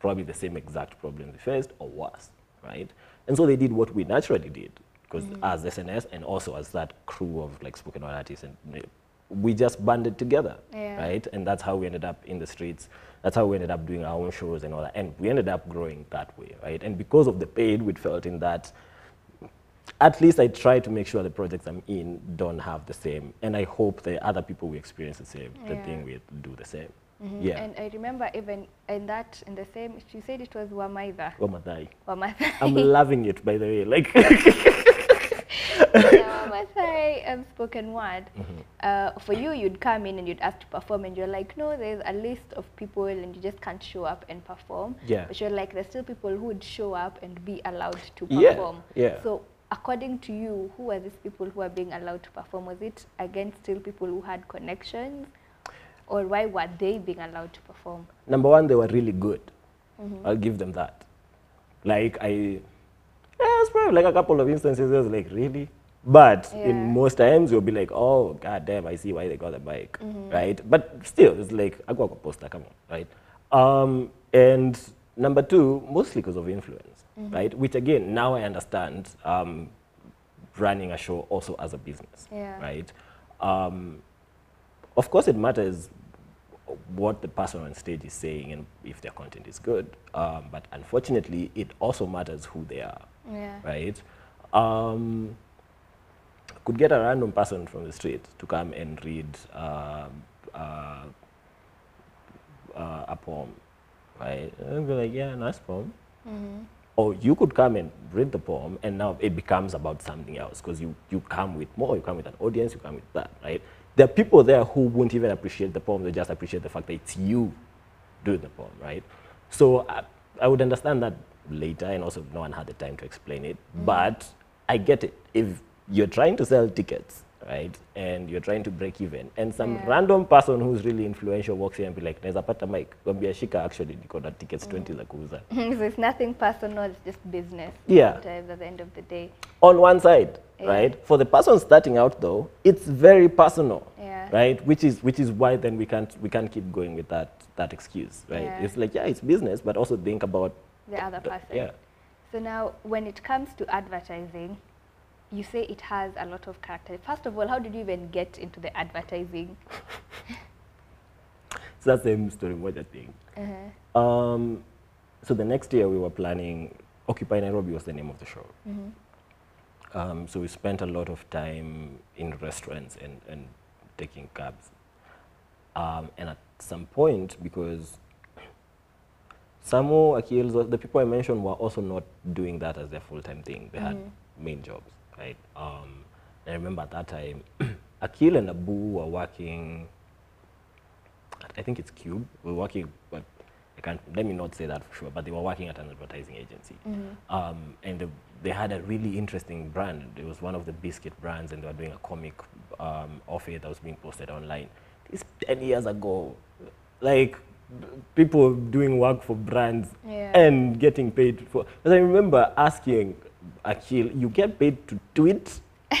probably the same exact problems we faced or worse, right? And so they did what we naturally did, because as SNS and also as that crew of like spoken word artists, and uh, we just banded together, Yeah. right? And that's how we ended up in the streets. That's how we ended up doing our own shows and all that. And we ended up growing that way, right? And because of the pain we felt in that, at least I try to make sure the projects I'm in don't have the same. And I hope the other people we experience the same, the thing we do the same. Mhm. Yeah. And I remember even in that, in the same, she said it was Wamaida. Wamadai. Wamathai. I'm (laughs) loving it, by the way. Like, (laughs) Wamathai um, spoken word. Mm-hmm. Uh, for you, you'd come in and you'd ask to perform, and you're like, no, there's a list of people, and you just can't show up and perform. Yeah. But you're like, there's still people who would show up and be allowed to perform. yeah. yeah. So, according to you, who are these people who are being allowed to perform? Was it against still people who had connections, or why were they being allowed to perform? number one, they were really good. I'll give them that. Like, I, yeah, it's probably like a couple of instances, I was like, really? But Yeah. in most times, you'll be like, oh, god damn, I see why they got the bike, right? But still, it's like, I got a poster, come on, right? Um, and number two, mostly because of influence, right? Which again, now I understand um, running a show also as a business, Yeah. right? Um, of course, it matters what the person on stage is saying and if their content is good. Um, but unfortunately, it also matters who they are, Yeah. right? Um, could get a random person from the street to come and read um, uh, uh, a poem, right? And be like, yeah, nice poem. Or you could come and read the poem, and now it becomes about something else because you, you come with more, you come with an audience, you come with that, right? there are people there who won't even appreciate the poem, they just appreciate the fact that it's you doing the poem, right? So I, I would understand that later, and also no one had the time to explain it. Mm. But I get it. If you're trying to sell tickets, right, and you're trying to break even, and some Yeah. random person who's really influential walks in and be like, naweza pata mic, kwambia shika actually niko na tickets 20 mm. za kuuza. (laughs) so it's nothing personal, it's just business. Yeah. At the end of the day. on one side, Yeah. right? For the person starting out though, it's very personal, Yeah. right? Which is which is why then we can't we can't keep going with that that excuse, right? It's like yeah, it's business, but also think about the other the- person. yeah. So now, when it comes to advertising, you say it has a lot of character. First of all, how did you even get into the advertising? It's that same story moja thing. Uh-huh. Um, so the next year we were planning Occupy Nairobi was the name of the show. Um, so we spent a lot of time in restaurants and, and taking cabs. Um, and at some point, because Samo, Akil, the people I mentioned were also not doing that as their full-time thing. They had main jobs, right? Um, I remember at that time, (clears throat) Akil and Abu were working I think it's Cube. We were working, but I can't, let me not say that for sure, but they were working at an advertising agency. Um, and the, they had a really interesting brand. It was one of the biscuit brands, and they were doing a comic um, of it that was being posted online. This 10 years ago. Like, people doing work for brands Yeah. and getting paid for. But I remember asking Akil, you get paid to tweet? (laughs)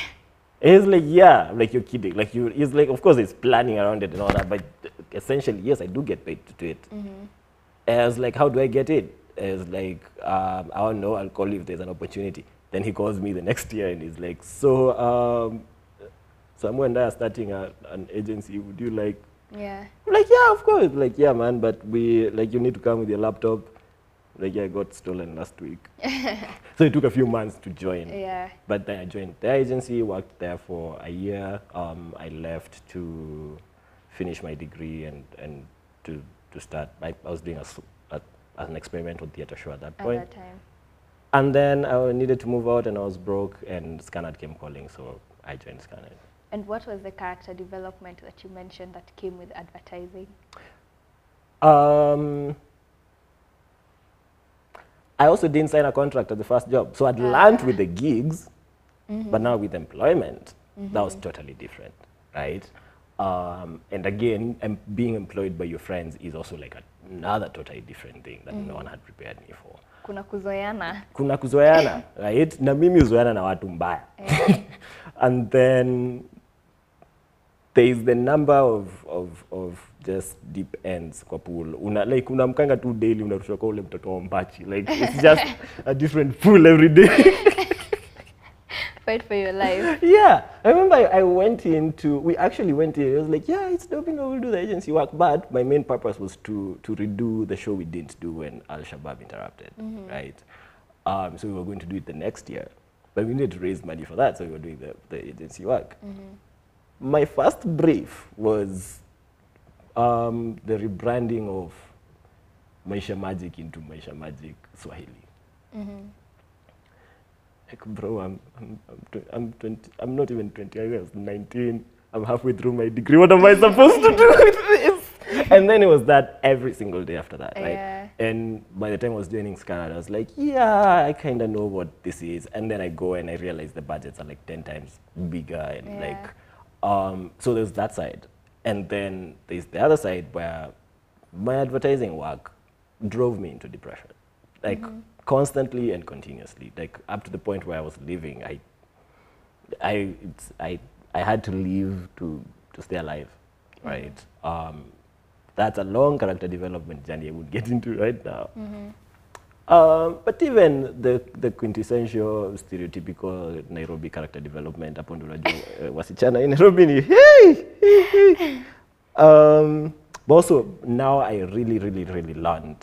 And he's like, yeah, I'm like you're kidding. Like you, he's like, of course, it's planning around it and all that, but essentially, yes, I do get paid to do it. And I was like, how do I get it? And I was like, um, I don't know. I'll call you if there's an opportunity. Then he calls me the next year and he's like, so um, Samuel and I are starting a, an agency. Would you like? Yeah. Like, yeah, of course. Like, yeah, man, but we like you need to come with your laptop. Like, yeah, I got stolen last week. (laughs) so it took a few months to join. Yeah. But then I joined the agency, worked there for a year. Um, I left to finish my degree and, and to, to start. I, I was doing a, a- an experimental theater show at that point. At that time. And then I needed to move out and I was broke and Scanad came calling, so I joined Scanad. And what was the character development that you mentioned that came with advertising? Um, I also didn't sign a contract at the first job. So I'd learned with the gigs, but now with employment, that was totally different, right? Um, and again, em- being employed by your friends is also like another totally different thing that no one had prepared me for. Kuna kuzoeana. kuna kuzoeana (coughs) right na mimi huzoeana na watu mbaya (laughs) and then there is the number of, of, of just deep ends kwa pool. Una like unamkanga tu daily unarusha kwa ule mtoto wa mbachi. Like it's (laughs) just a different pool every day. (laughs) Fight for your life. yeah. I remember I, I went into we actually went in it was like yeah it's doping we'll do the agency work. But my main purpose was to to redo the show we didn't do when al shabaab interrupted right? Um, so we were going to do it the next year. But we needed to raise money for that so we were doing the, the agency work my first brief was um, the rebranding of maisha magic into maisha magic swahili. Like bro i'm i'm i'm, tw- I'm 20 i'm not even 20 i was 19 i'm halfway through my degree. What am i supposed to do with this? And then it was that every single day after that right? Yeah. and by the time i was joining Scanad i was like yeah i kind of know what this is. And then i go and i realize the budgets are like 10 times bigger and Yeah. like um so there's that side. And then there's the other side where my advertising work drove me into depression. Like constantly and continuously. Like up to the point where i was living i i it's i i had to leave to to stay alive right? Um that's a long character development journey i would get into right now um, but even the, the quintessential stereotypical Nairobi character development hapo ndo unajua (laughs) eh, wasichana in Nairobi ni hey! um, but also now I really really really learned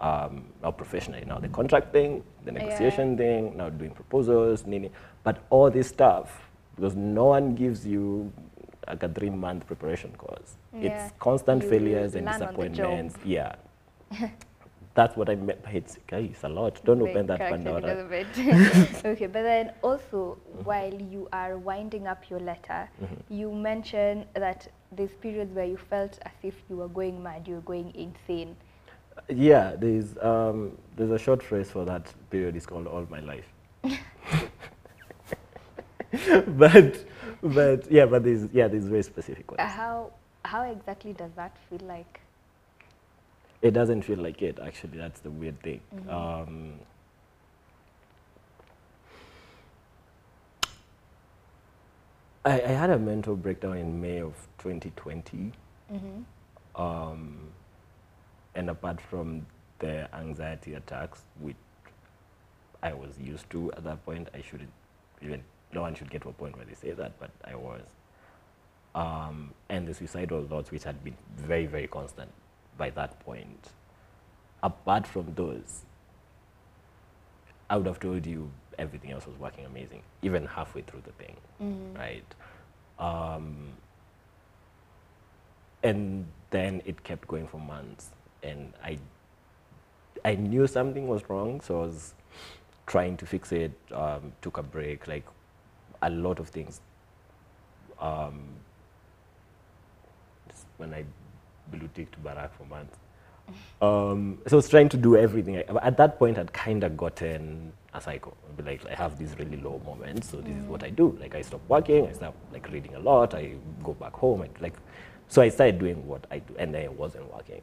um, now professionally now the contract thing the negotiation thing now doing proposals nini but all this stuff because no one gives you like a three month preparation course Yeah. it's constant You failures and learn on the job. disappointments yeah (laughs) that's what I meant by it's, okay, it's a lot. Don't open that Pandora. (laughs) (laughs) okay, but then also while you are winding up your letter, Mm-hmm. you mentioned that there's periods where you felt as if you were going mad, you were going insane. Yeah, there's um, there's a short phrase for that period. It's called "All My Life." (laughs) but but yeah, but there's yeah there's very specific ones. Uh, How how exactly does that feel like? It doesn't feel like it actually. That's the weird thing. Um, I, I had a mental breakdown in May of 2020. Mm-hmm. Um, and apart from the anxiety attacks, which I was used to at that point, I shouldn't even, no one should get to a point where they say that, but I was. Um, and the suicidal thoughts, which had been very, very constant by that point. Apart from those, I would have told you everything else was working amazing, even halfway through the thing, Mm-hmm. right? Um, and then it kept going for months, and I, I knew something was wrong, so I was trying to fix it. Um, took a break, like a lot of things. Um, when I blue ticked Barack for months. Um, so I was trying to do everything. I, at that point, I'd kind of gotten a cycle. I'd be like, I have these really low moments, so this is what I do. Like, I stop working, I stop like reading a lot, I go back home, I, like, so I started doing what I do, and then it wasn't working.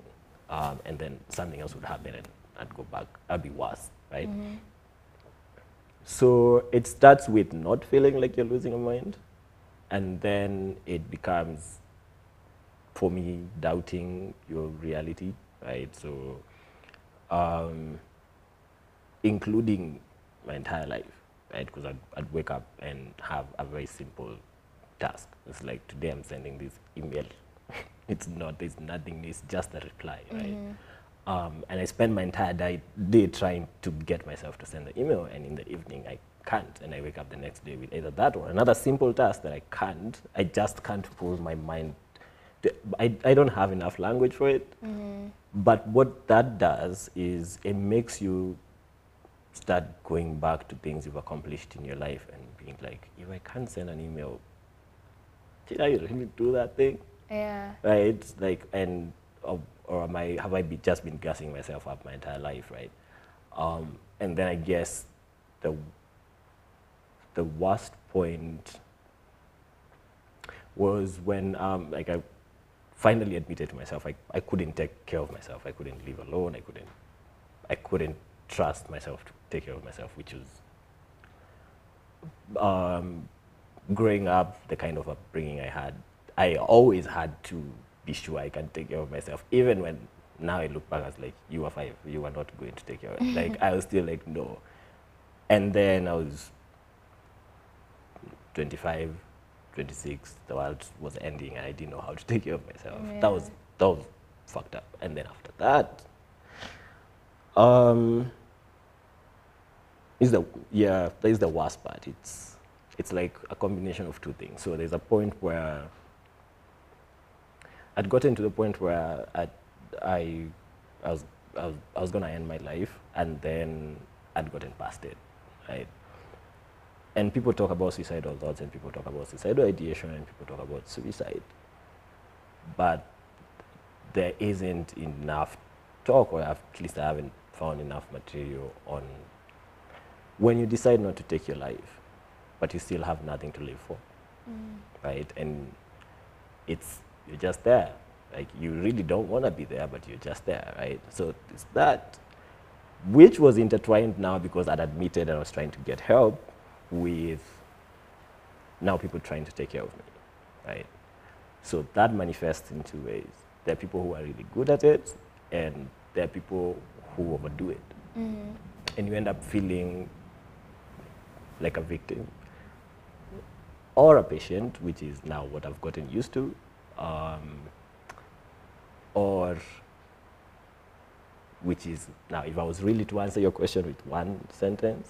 Um, and then something else would happen, and I'd go back. I'd be worse, right? So it starts with not feeling like you're losing your mind, and then it becomes, for me, doubting your reality, right? So, um, including my entire life, right? Because I'd, I'd wake up and have a very simple task. It's like today I'm sending this email. (laughs) it's not, It's nothing, it's just a reply, right? Um, and I spend my entire day, day trying to get myself to send the email, and in the evening I can't, and I wake up the next day with either that or another simple task that I can't. I just can't pull my mind. I, I don't have enough language for it. But what that does is it makes you start going back to things you've accomplished in your life and being like, if I can't send an email, did I really do that thing? Yeah. right? Like, and or, or am I have I be, just been gassing myself up my entire life, right? Um, and then I guess the the worst point was when um, like I finally admitted to myself I, I couldn't take care of myself. I couldn't live alone. I couldn't I couldn't trust myself to take care of myself, which was um, growing up, the kind of upbringing I had, I always had to be sure I can take care of myself, even when now I look back, I was like, you were five, you were not going to take care of it. like, I was still like, no. And then I was 25, 26, the world was ending, and I didn't know how to take care of myself. That was, that was fucked up. And then after that, um, is the yeah that is the worst part it's it's like a combination of two things so there's a point where i'd gotten to the point where i i, I was I was, I was gonna end my life and then i'd gotten past it right and people talk about suicidal thoughts and people talk about suicidal ideation and people talk about suicide but there isn't enough talk or at least i haven't found enough material on when you decide not to take your life, but you still have nothing to live for, mm. right? And it's you're just there. Like you really don't want to be there, but you're just there, right? So it's that, which was intertwined now because I'd admitted I was trying to get help with now people trying to take care of me, right? So that manifests in two ways. There are people who are really good at it, and there are people who overdo it. And you end up feeling like a victim or a patient, which is now what I've gotten used to, um, or which is now, if I was really to answer your question with one sentence,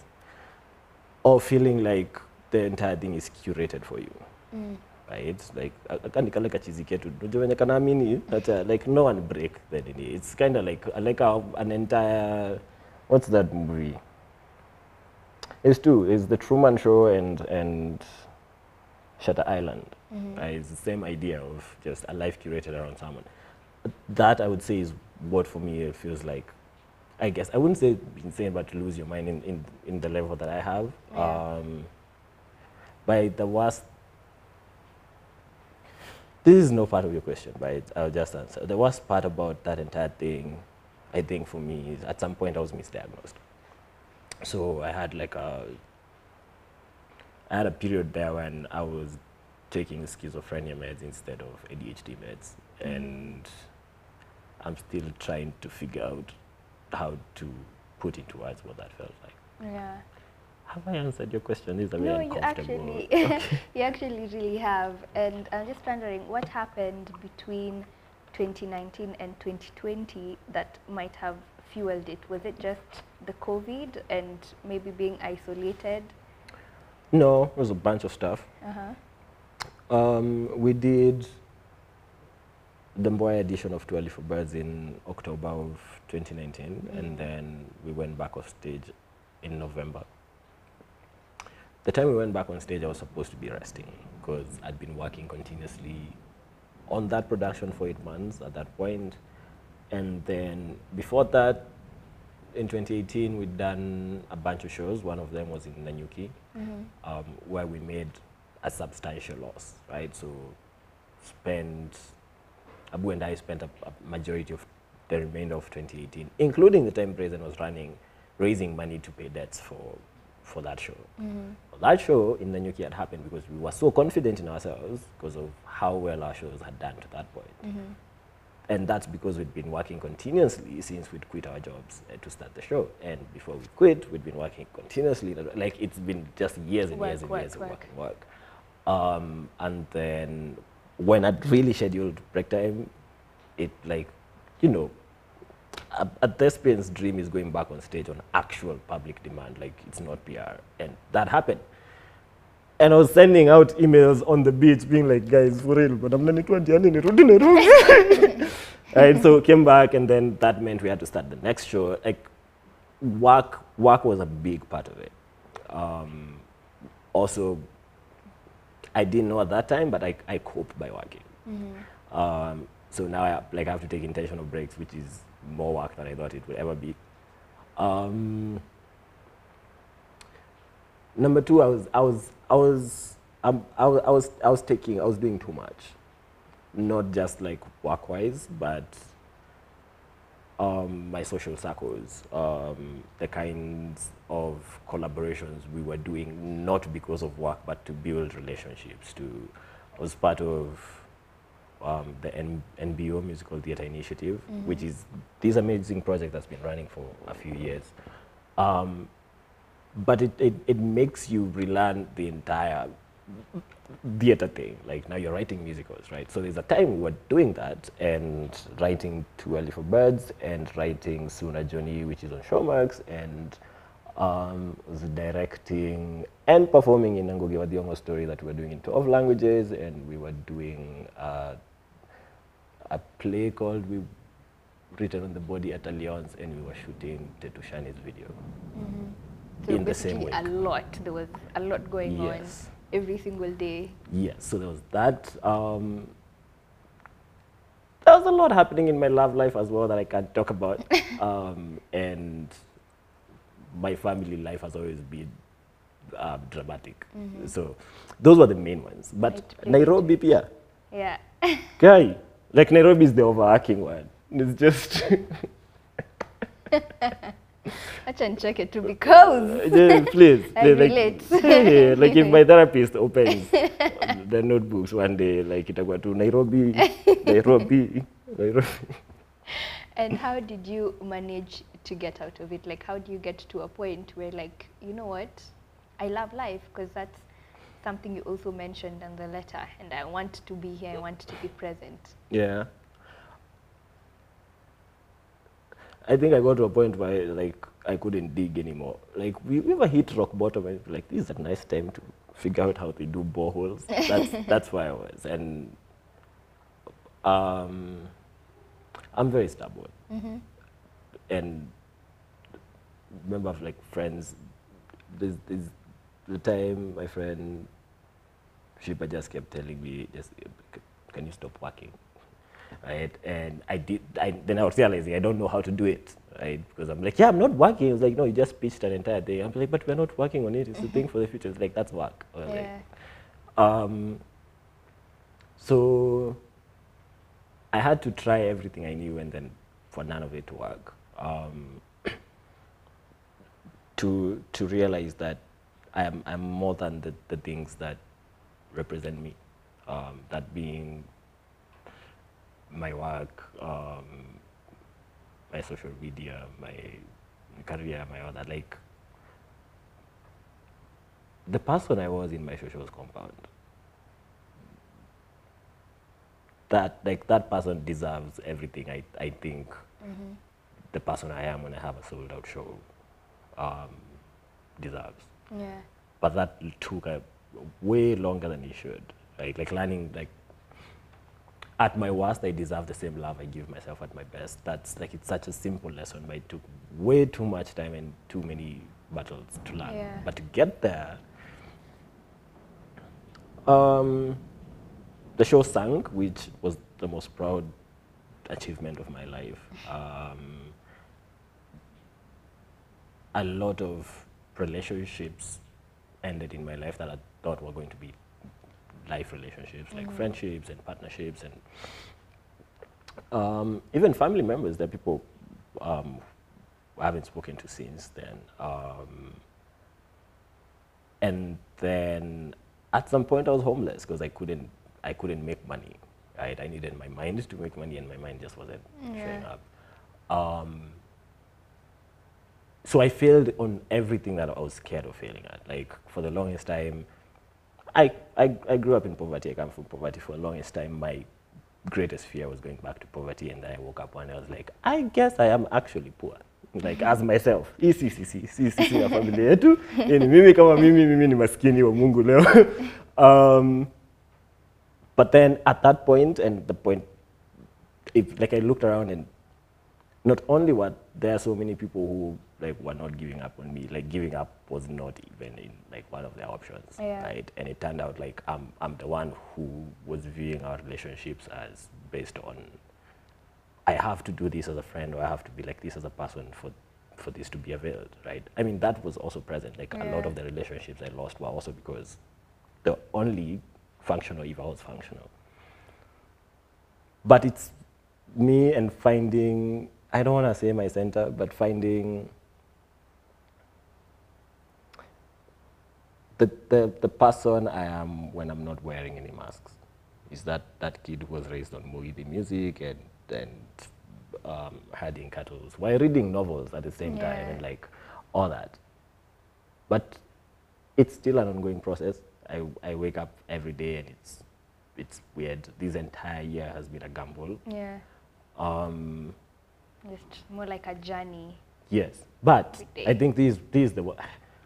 or feeling like the entire thing is curated for you. Mm. right? Like akani kale kachizi ketu. Unajua venye kanaamini that uh, like no one break the nini. It's kind of like uh, like a, an entire what's that movie? It's two. It's the Truman Show and and Shutter Island. Mm-hmm. Right? it's the same idea of just a life curated around someone. That I would say is what for me it feels like I guess I wouldn't say insane but to lose your mind in, in, in the level that I have Yeah. um, by the worst this is no part of your question, but I'll just answer. The worst part about that entire thing, I think for me, is at some point I was misdiagnosed. So I had like a, I had a period there when I was taking schizophrenia meds instead of ADHD meds, and I'm still trying to figure out how to put into words what that felt like. Yeah. Have I answered your question? This is a No, very you uncomfortable. actually, (laughs) you actually really have. And I'm just wondering what happened between 2019 and 2020 that might have fueled it. Was it just the COVID and maybe being isolated? No, it was a bunch of stuff. Uh-huh. Um, we did the Mboya edition of Too Early for Birds in October of 2019, and then we went back on stage in November. The time we went back on stage, I was supposed to be resting because I'd been working continuously on that production for eight months at that point. And then before that, in 2018, we'd done a bunch of shows. One of them was in Nanyuki, um, where we made a substantial loss, right? So spent, Abu and I spent a, a majority of the remainder of 2018, including the time Brazen was running, raising money to pay debts for, for that show. That show in Nanyuki had happened because we were so confident in ourselves because of how well our shows had done to that point. And that's because we'd been working continuously since we'd quit our jobs uh, to start the show. And before we quit, we'd been working continuously. Like it's been just years and Work, years and work, years of work. work and work. Um, and then when I'd really scheduled break time, it like, you know, a, a thespian's dream is going back on stage on actual public demand, like it's not PR. And that happened. And I was sending out emails on the beach being like, guys, for real, but I'm not (laughs) Right, so came back and then that meant we had to start the next show. Like work, work was a big part of it. Um, also, I didn't know at that time, but I, I coped by working. Um, so now I like I have to take intentional breaks, which is more work than I thought it would ever be. Um, number two, I was I was I was um, I was I was I was taking I was doing too much, not just like work wise, but um, my social circles, um, the kinds of collaborations we were doing, not because of work, but to build relationships. To I was part of um, the N- NBO Musical Theatre Initiative, which is this amazing project that's been running for a few years. Um, but it, it, it makes you relearn the entire theater thing. Like now you're writing musicals, right? So there's a time we were doing that and writing Too Early for Birds and writing Sue na Johnny, which is on Showmax, and um, was directing and performing in Ngugi wa Thiong'o story that we were doing in 12 languages, and we were doing uh, a play called We Written on the Body at Alliance, and we were shooting Tetu Shani's video. So In the same basically a lot. There was a lot going Yes. on every single day. Yes, so there was that. Um, there was a lot happening in my love life as well that I can't talk about. (laughs) um, and my family life has always been uh, dramatic. So those were the main ones. But Right, right. Nairobi, Pia, Yeah. (laughs) guy, like Nairobi is the overarching one. It's just, (laughs) Acha nicheke tu because uh, Yeah, please. (laughs) I relate. (laughs) Like, yeah, like if my therapist opens the notebooks one day, like itakuwa tu Nairobi, Nairobi, Nairobi. And how did you manage to get out of it? Like, how do you get to a point where, like, you know what? I love life because that's something you also mentioned in the letter, and I want to be here, I want to be present. Yeah. I think I got to a point where like I couldn't dig anymore. Like we, we ever hit rock bottom and like this is a nice time to figure out how they do boreholes. That's (laughs) that's where I was. And um, I'm very stubborn. And remember like friends there's, there's the time my friend Shiba just kept telling me just can you stop working? Right? And I did I, then I was realizing I don't know how to do it right? Because I'm like yeah I'm not working. It's like no you just pitched an entire day. I'm like but we're not working on it. It's a thing for the future. It's like that's work. I was like, Yeah. um, so I had to try everything I knew and then for none of it to work. Um, (clears throat) to to realize that I am I'm more than the, the things that represent me. Um, that being my work, um, my social media, my career, my other like the person I was in my socials compound. That like that person deserves everything I, I think the person I am when I have a sold out show um, deserves. Yeah. But that took a way longer than it should. Like like learning like at my worst I deserve the same love I give myself at my best. That's like it's such a simple lesson, but it took way too much time and too many battles to learn. Yeah. But to get there, um, the show sank, which was the most proud achievement of my life. Um, a lot of relationships ended in my life that I thought were going to be life relationships, like friendships and partnerships, and um, even family members that people um, haven't spoken to since then. Um, and then at some point I was homeless because I couldn't I couldn't make money. Right, I needed my mind to make money, and my mind just wasn't showing up. Um, so I failed on everything that I was scared of failing at. Like for the longest time, I, I, I grew up in poverty. I come from poverty. For the longest time, my greatest fear was going back to poverty. And then I woke up one day, I was like, I guess I am actually poor. Like as myself. Hii si sisi, si sisi na familia yetu. (laughs) Yaani mimi kama mimi, mimi ni maskini wa Mungu leo. (laughs) um, but then at that point, and the point, if like I looked around and not only were there are so many people who like were not giving up on me, like giving up was not even in like one of their options, Yeah. right? And it turned out like I'm I'm the one who was viewing our relationships as based on I have to do this as a friend or I have to be like this as a person for for this to be availed, right? I mean that was also present. Like a lot of the relationships I lost were also because the only functional if I was functional. But it's me and finding I don't want to say my center, but finding the, the, the person I am when I'm not wearing any masks is that that kid who was raised on Mugithi music and and um, herding cattle while reading novels at the same time and like all that. But it's still an ongoing process. I, I wake up every day and it's it's weird. This entire year has been a gamble. Yeah. Um, Just more like a journey. Yes, but I think this these the one-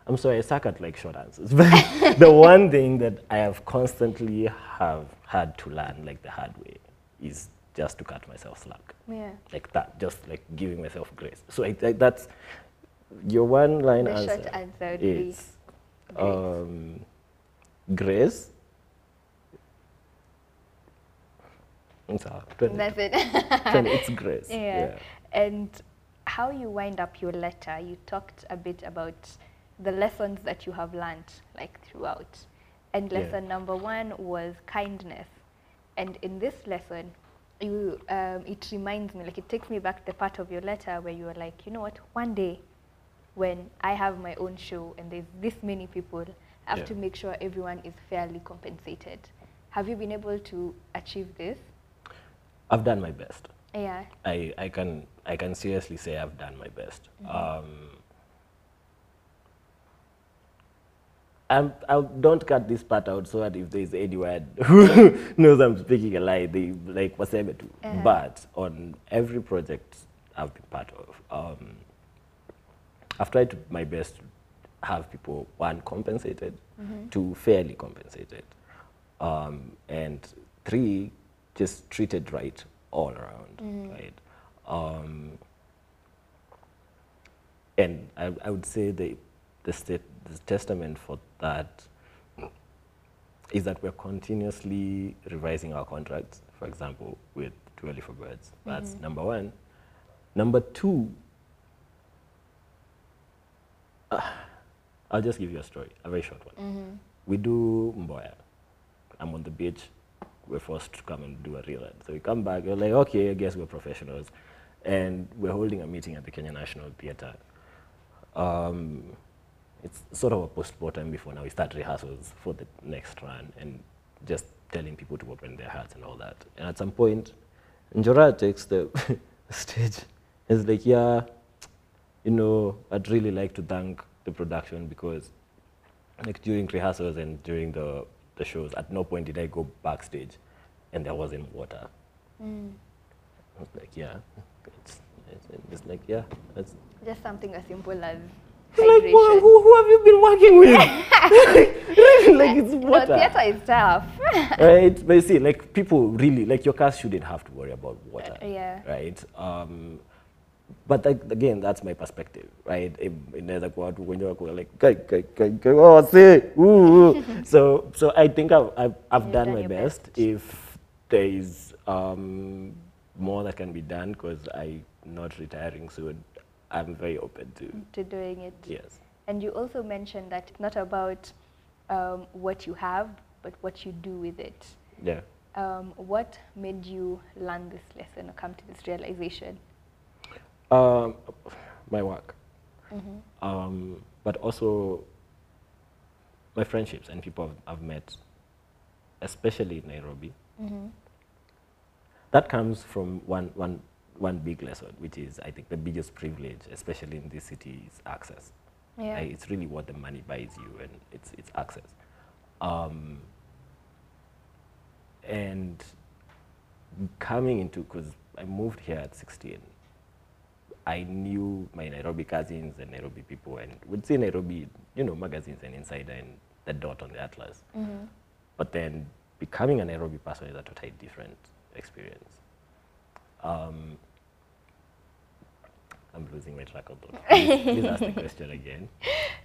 I'm sorry, I suck at like short answers. (laughs) But the one thing that I have constantly have had to learn like the hard way is just to cut myself slack. Yeah. Like that, just like giving myself grace. So I, I, that's your one line The answer. short answer would be is grace. um, grace. It's. That's it. (laughs) It's grace. (laughs) yeah. And how you wind up your letter, you talked a bit about the lessons that you have learned like throughout. And Yeah. lesson number one was kindness. And in this lesson, you um, it reminds me, like it takes me back to the part of your letter where you were like, you know what, one day when I have my own show and there's this many people, I have Yeah. to make sure everyone is fairly compensated. Have you been able to achieve this? I've done my best. Yeah. I, I can I can seriously say I've done my best. Um, I'm, I don't cut this part out so that if there's anyone (laughs) who knows I'm speaking a lie, they like waseme tu. Uh-huh. But on every project I've been part of. Um, I've tried to, my best to have people one compensated, two fairly compensated, um, and three just treated right all around, right? Um, and I, I would say the the, state, the testament for that is that we're continuously revising our contracts. For example, with Too for Birds. That's number one. Number two, uh, I'll just give you a story, a very short one. We do Mboya. I'm on the beach. We're forced to come and do a reel. So we come back. We're like, okay, I guess we're professionals, and we're holding a meeting at the Kenya National Theatre. Um, it's sort of a post-mortem before now we start rehearsals for the next run and just telling people to open their hearts and all that. And at some point, Njora takes the (laughs) stage. It's like, yeah, you know, I'd really like to thank the production because like during rehearsals and during the, the shows, at no point did I go backstage and there wasn't water. Mm. I was like, yeah, it's, it's, it's like, yeah, that's Just something as simple as like, who, who, who have you been working with? really, (laughs) (laughs) like it's No, theatre is tough. (laughs) right? But you see, like people really, like your cast shouldn't have to worry about water. Uh, yeah. Right? Um, but like, again, that's my perspective, right? Inaweza kuwa watu wenye wako like, kai, kai, kai, kai, oh, ooh, ooh. so, so I think I've, I've, I've done, done my best. best. If there is um, more that can be done, because I'm not retiring soon, I'm very open to, to doing it. yes. And you also mentioned that it's not about um, what you have, but what you do with it. Yeah. Um, what made you learn this lesson or come to this realization? Um, my work, um, but also my friendships and people I've, I've met, especially in Nairobi. That comes from one, one, one big lesson, which is I think the biggest privilege, especially in this city, is access. Yeah. Like, it's really what the money buys you, and it's it's access. Um, and coming into because I moved here at 16, I knew my Nairobi cousins and Nairobi people, and would see Nairobi, you know, magazines and Insider and the dot on the atlas. But then becoming a Nairobi person is a totally different experience. Um, I'm losing my track of thought. Please, (laughs) please ask the question again.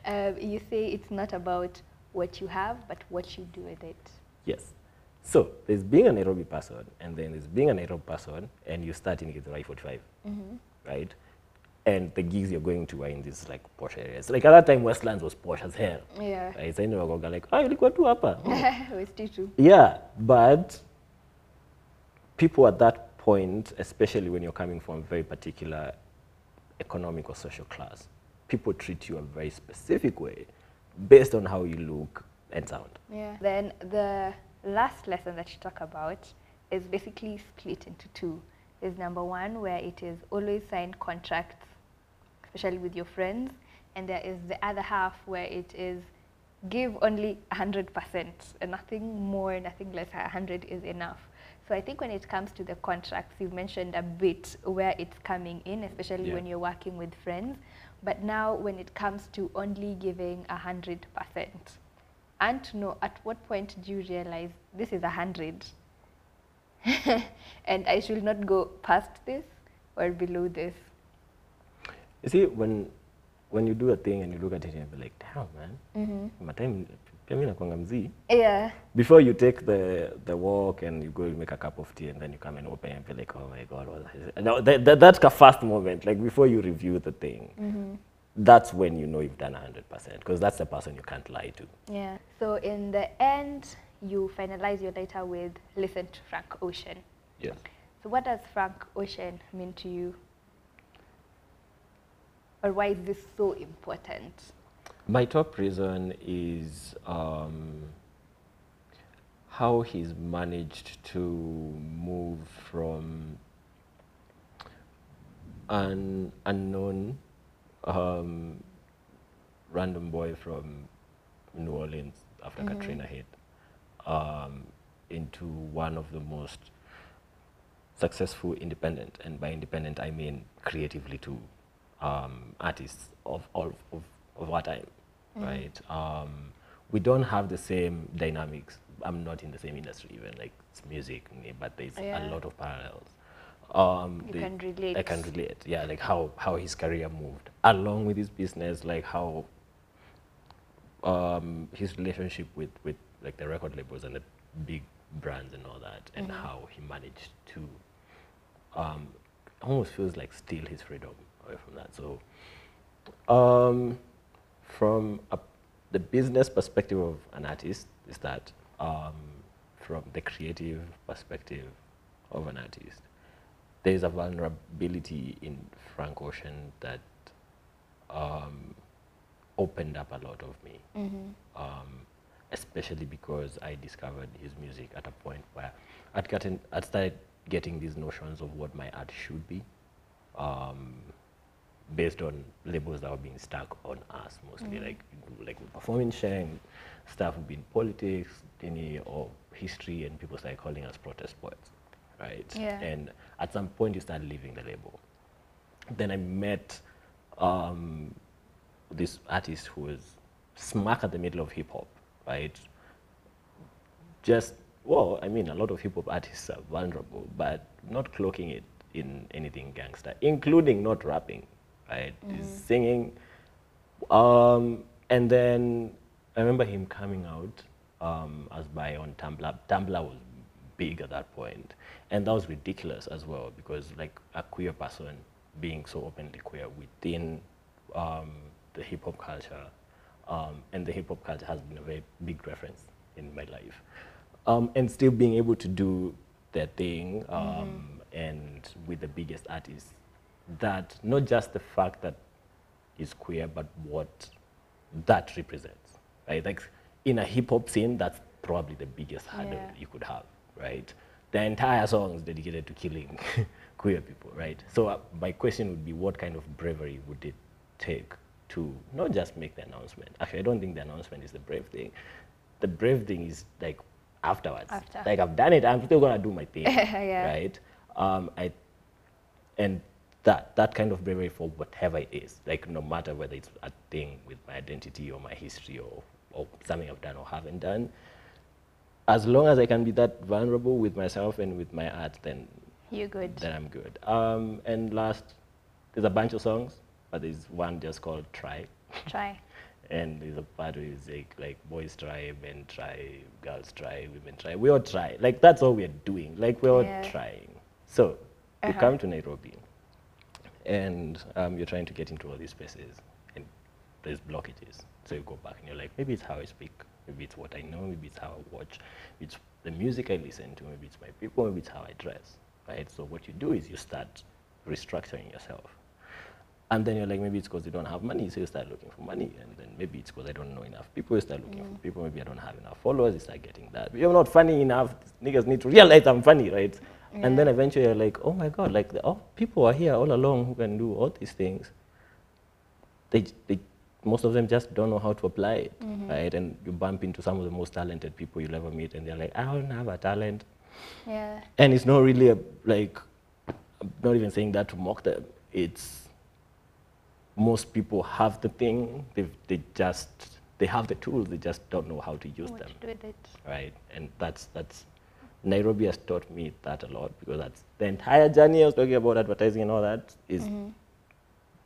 Uh, (laughs) you say it's not about what you have, but what you do with it. Yes. So there's being a Nairobi person, and then there's being a Nairobi person, and you start in Githurai 45, right? And the gigs you're going to are in these like posh areas. Like at that time, Westlands was posh as hell. Yeah. Right? So anyway, go like, ah, ilikuwa tu hapa. With Titu. Yeah, but people at that point, especially when you're coming from a very particular economic or social class, people treat you a very specific way based on how you look and sound. Yeah. Then the last lesson that you talk about is basically split into two. There's number one where it is always sign contracts, especially with your friends, and there is the other half where it is give only 100% and nothing more, nothing less, 100 is enough. So I think when it comes to the contracts, you've mentioned a bit where it's coming in, especially Yeah. when you're working with friends. But now when it comes to only giving 100%, and to know at what point do you realize this is 100 (laughs) and I should not go past this or below this? You see, when when you do a thing and you look at it and you're like, damn man, mm-hmm. my time mimi nakuanga mzii. Yeah. Before you take the the walk and you go and make a cup of tea and then you come and open and be like, oh my god, what is it? No, that, that, that's a first moment. Like before you review the thing, mm-hmm. that's when you know you've done hundred percent because that's the person you can't lie to. Yeah. So in the end, you finalize your letter with listen to Frank Ocean. Yes. So what does Frank Ocean mean to you? Or why is this so important? My top reason is um, how he's managed to move from an unknown um, random boy from New Orleans after Katrina hit um, into one of the most successful independent, and by independent I mean creatively too, um, artists of all of, of our time, right? Um, we don't have the same dynamics. I'm not in the same industry even like it's music, but there's Yeah. a lot of parallels. Um, You the- can relate. I can relate. Yeah, like how how his career moved along with his business, like how um, his relationship with with like the record labels and the big brands and all that, and how he managed to um, almost feels like steal his freedom away from that. So, um, from a, the business perspective of an artist, is that um, from the creative perspective of an artist, there is a vulnerability in Frank Ocean that um, opened up a lot of me. Um, especially because I discovered his music at a point where I'd gotten, I'd started getting these notions of what my art should be, um, based on labels that were being stuck on us mostly, like like performing, sharing stuff would be in politics, any or history, and people started calling us protest poets, right? Yeah. And at some point, you start leaving the label. Then I met um, this artist who was smack at the middle of hip hop, right? Just, well, I mean, a lot of hip hop artists are vulnerable, but not cloaking it in anything gangster, including not rapping, right? He's singing. Um, and then I remember him coming out um, as by on Tumblr. Tumblr was big at that point, and that was ridiculous as well because like a queer person being so openly queer within um, the hip hop culture, um, and the hip hop culture has been a very big reference in my life, um, and still being able to do their thing um, and with the biggest artists, that not just the fact that is queer, but what that represents, right? Like in a hip hop scene, that's probably the biggest hurdle Yeah. you could have, right? The entire song is dedicated to killing (laughs) queer people, right? So uh, my question would be, what kind of bravery would it take to not just make the announcement? Actually, I don't think the announcement is the brave thing. The brave thing is like afterwards. After. Like I've done it, I'm still gonna do my thing, (laughs) Yeah. right? Um, I and that that kind of bravery for whatever it is like no matter whether it's a thing with my identity or my history or, or something i've done or haven't done as long as i can be that vulnerable with myself and with my art then You're good. then i'm good um, and last there's a bunch of songs but there's one just called try Try. (laughs) and there's a part where it's like, like boys try, men try, girls try, women try. We all try. Like that's all we're doing. Like we're all Yeah. trying. So you Uh-huh. come to Nairobi, and um, you're trying to get into all these spaces, and there's blockages. So you go back and you're like, maybe it's how I speak, maybe it's what I know, maybe it's how I watch, maybe it's the music I listen to, maybe it's my people, maybe it's how I dress, right? So what you do is you start restructuring yourself. And then you're like, maybe it's because you don't have money, so you start looking for money. And then maybe it's because I don't know enough people, you start looking for people. Maybe I don't have enough followers, you start getting that. You're not funny enough. Niggas need to realize I'm funny, right? And then eventually you're like, oh my God, like, the, oh, people are here all along who can do all these things. They, they, most of them just don't know how to apply it, mm-hmm. right? And you bump into some of the most talented people you'll ever meet, and they're like, I don't have a talent. Yeah. And it's not really a, like, I'm not even saying that to mock them. It's most people have the thing, they they just they have the tools, they just don't know how to use What them, to do with it? right? And that's that's Nairobi has taught me that a lot because that's the entire journey I was talking about advertising and all that is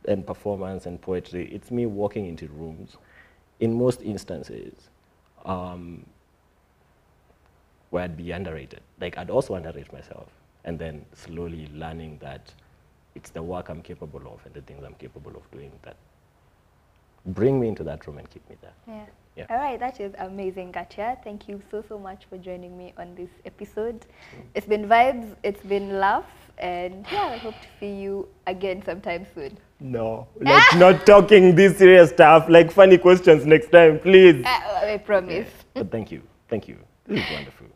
and performance and poetry. It's me walking into rooms, in most instances, um, where I'd be underrated. Like I'd also underrate myself, and then slowly learning that it's the work I'm capable of and the things I'm capable of doing that bring me into that room and keep me there. Yeah. Yeah. All right, that is amazing, Ngartia. Thank you so, so much for joining me on this episode. It's been vibes, it's been love, and yeah, I hope to see you again sometime soon. No, like (laughs) not talking this serious stuff, like funny questions next time, please. Uh, I promise. But thank you, thank you. This is wonderful.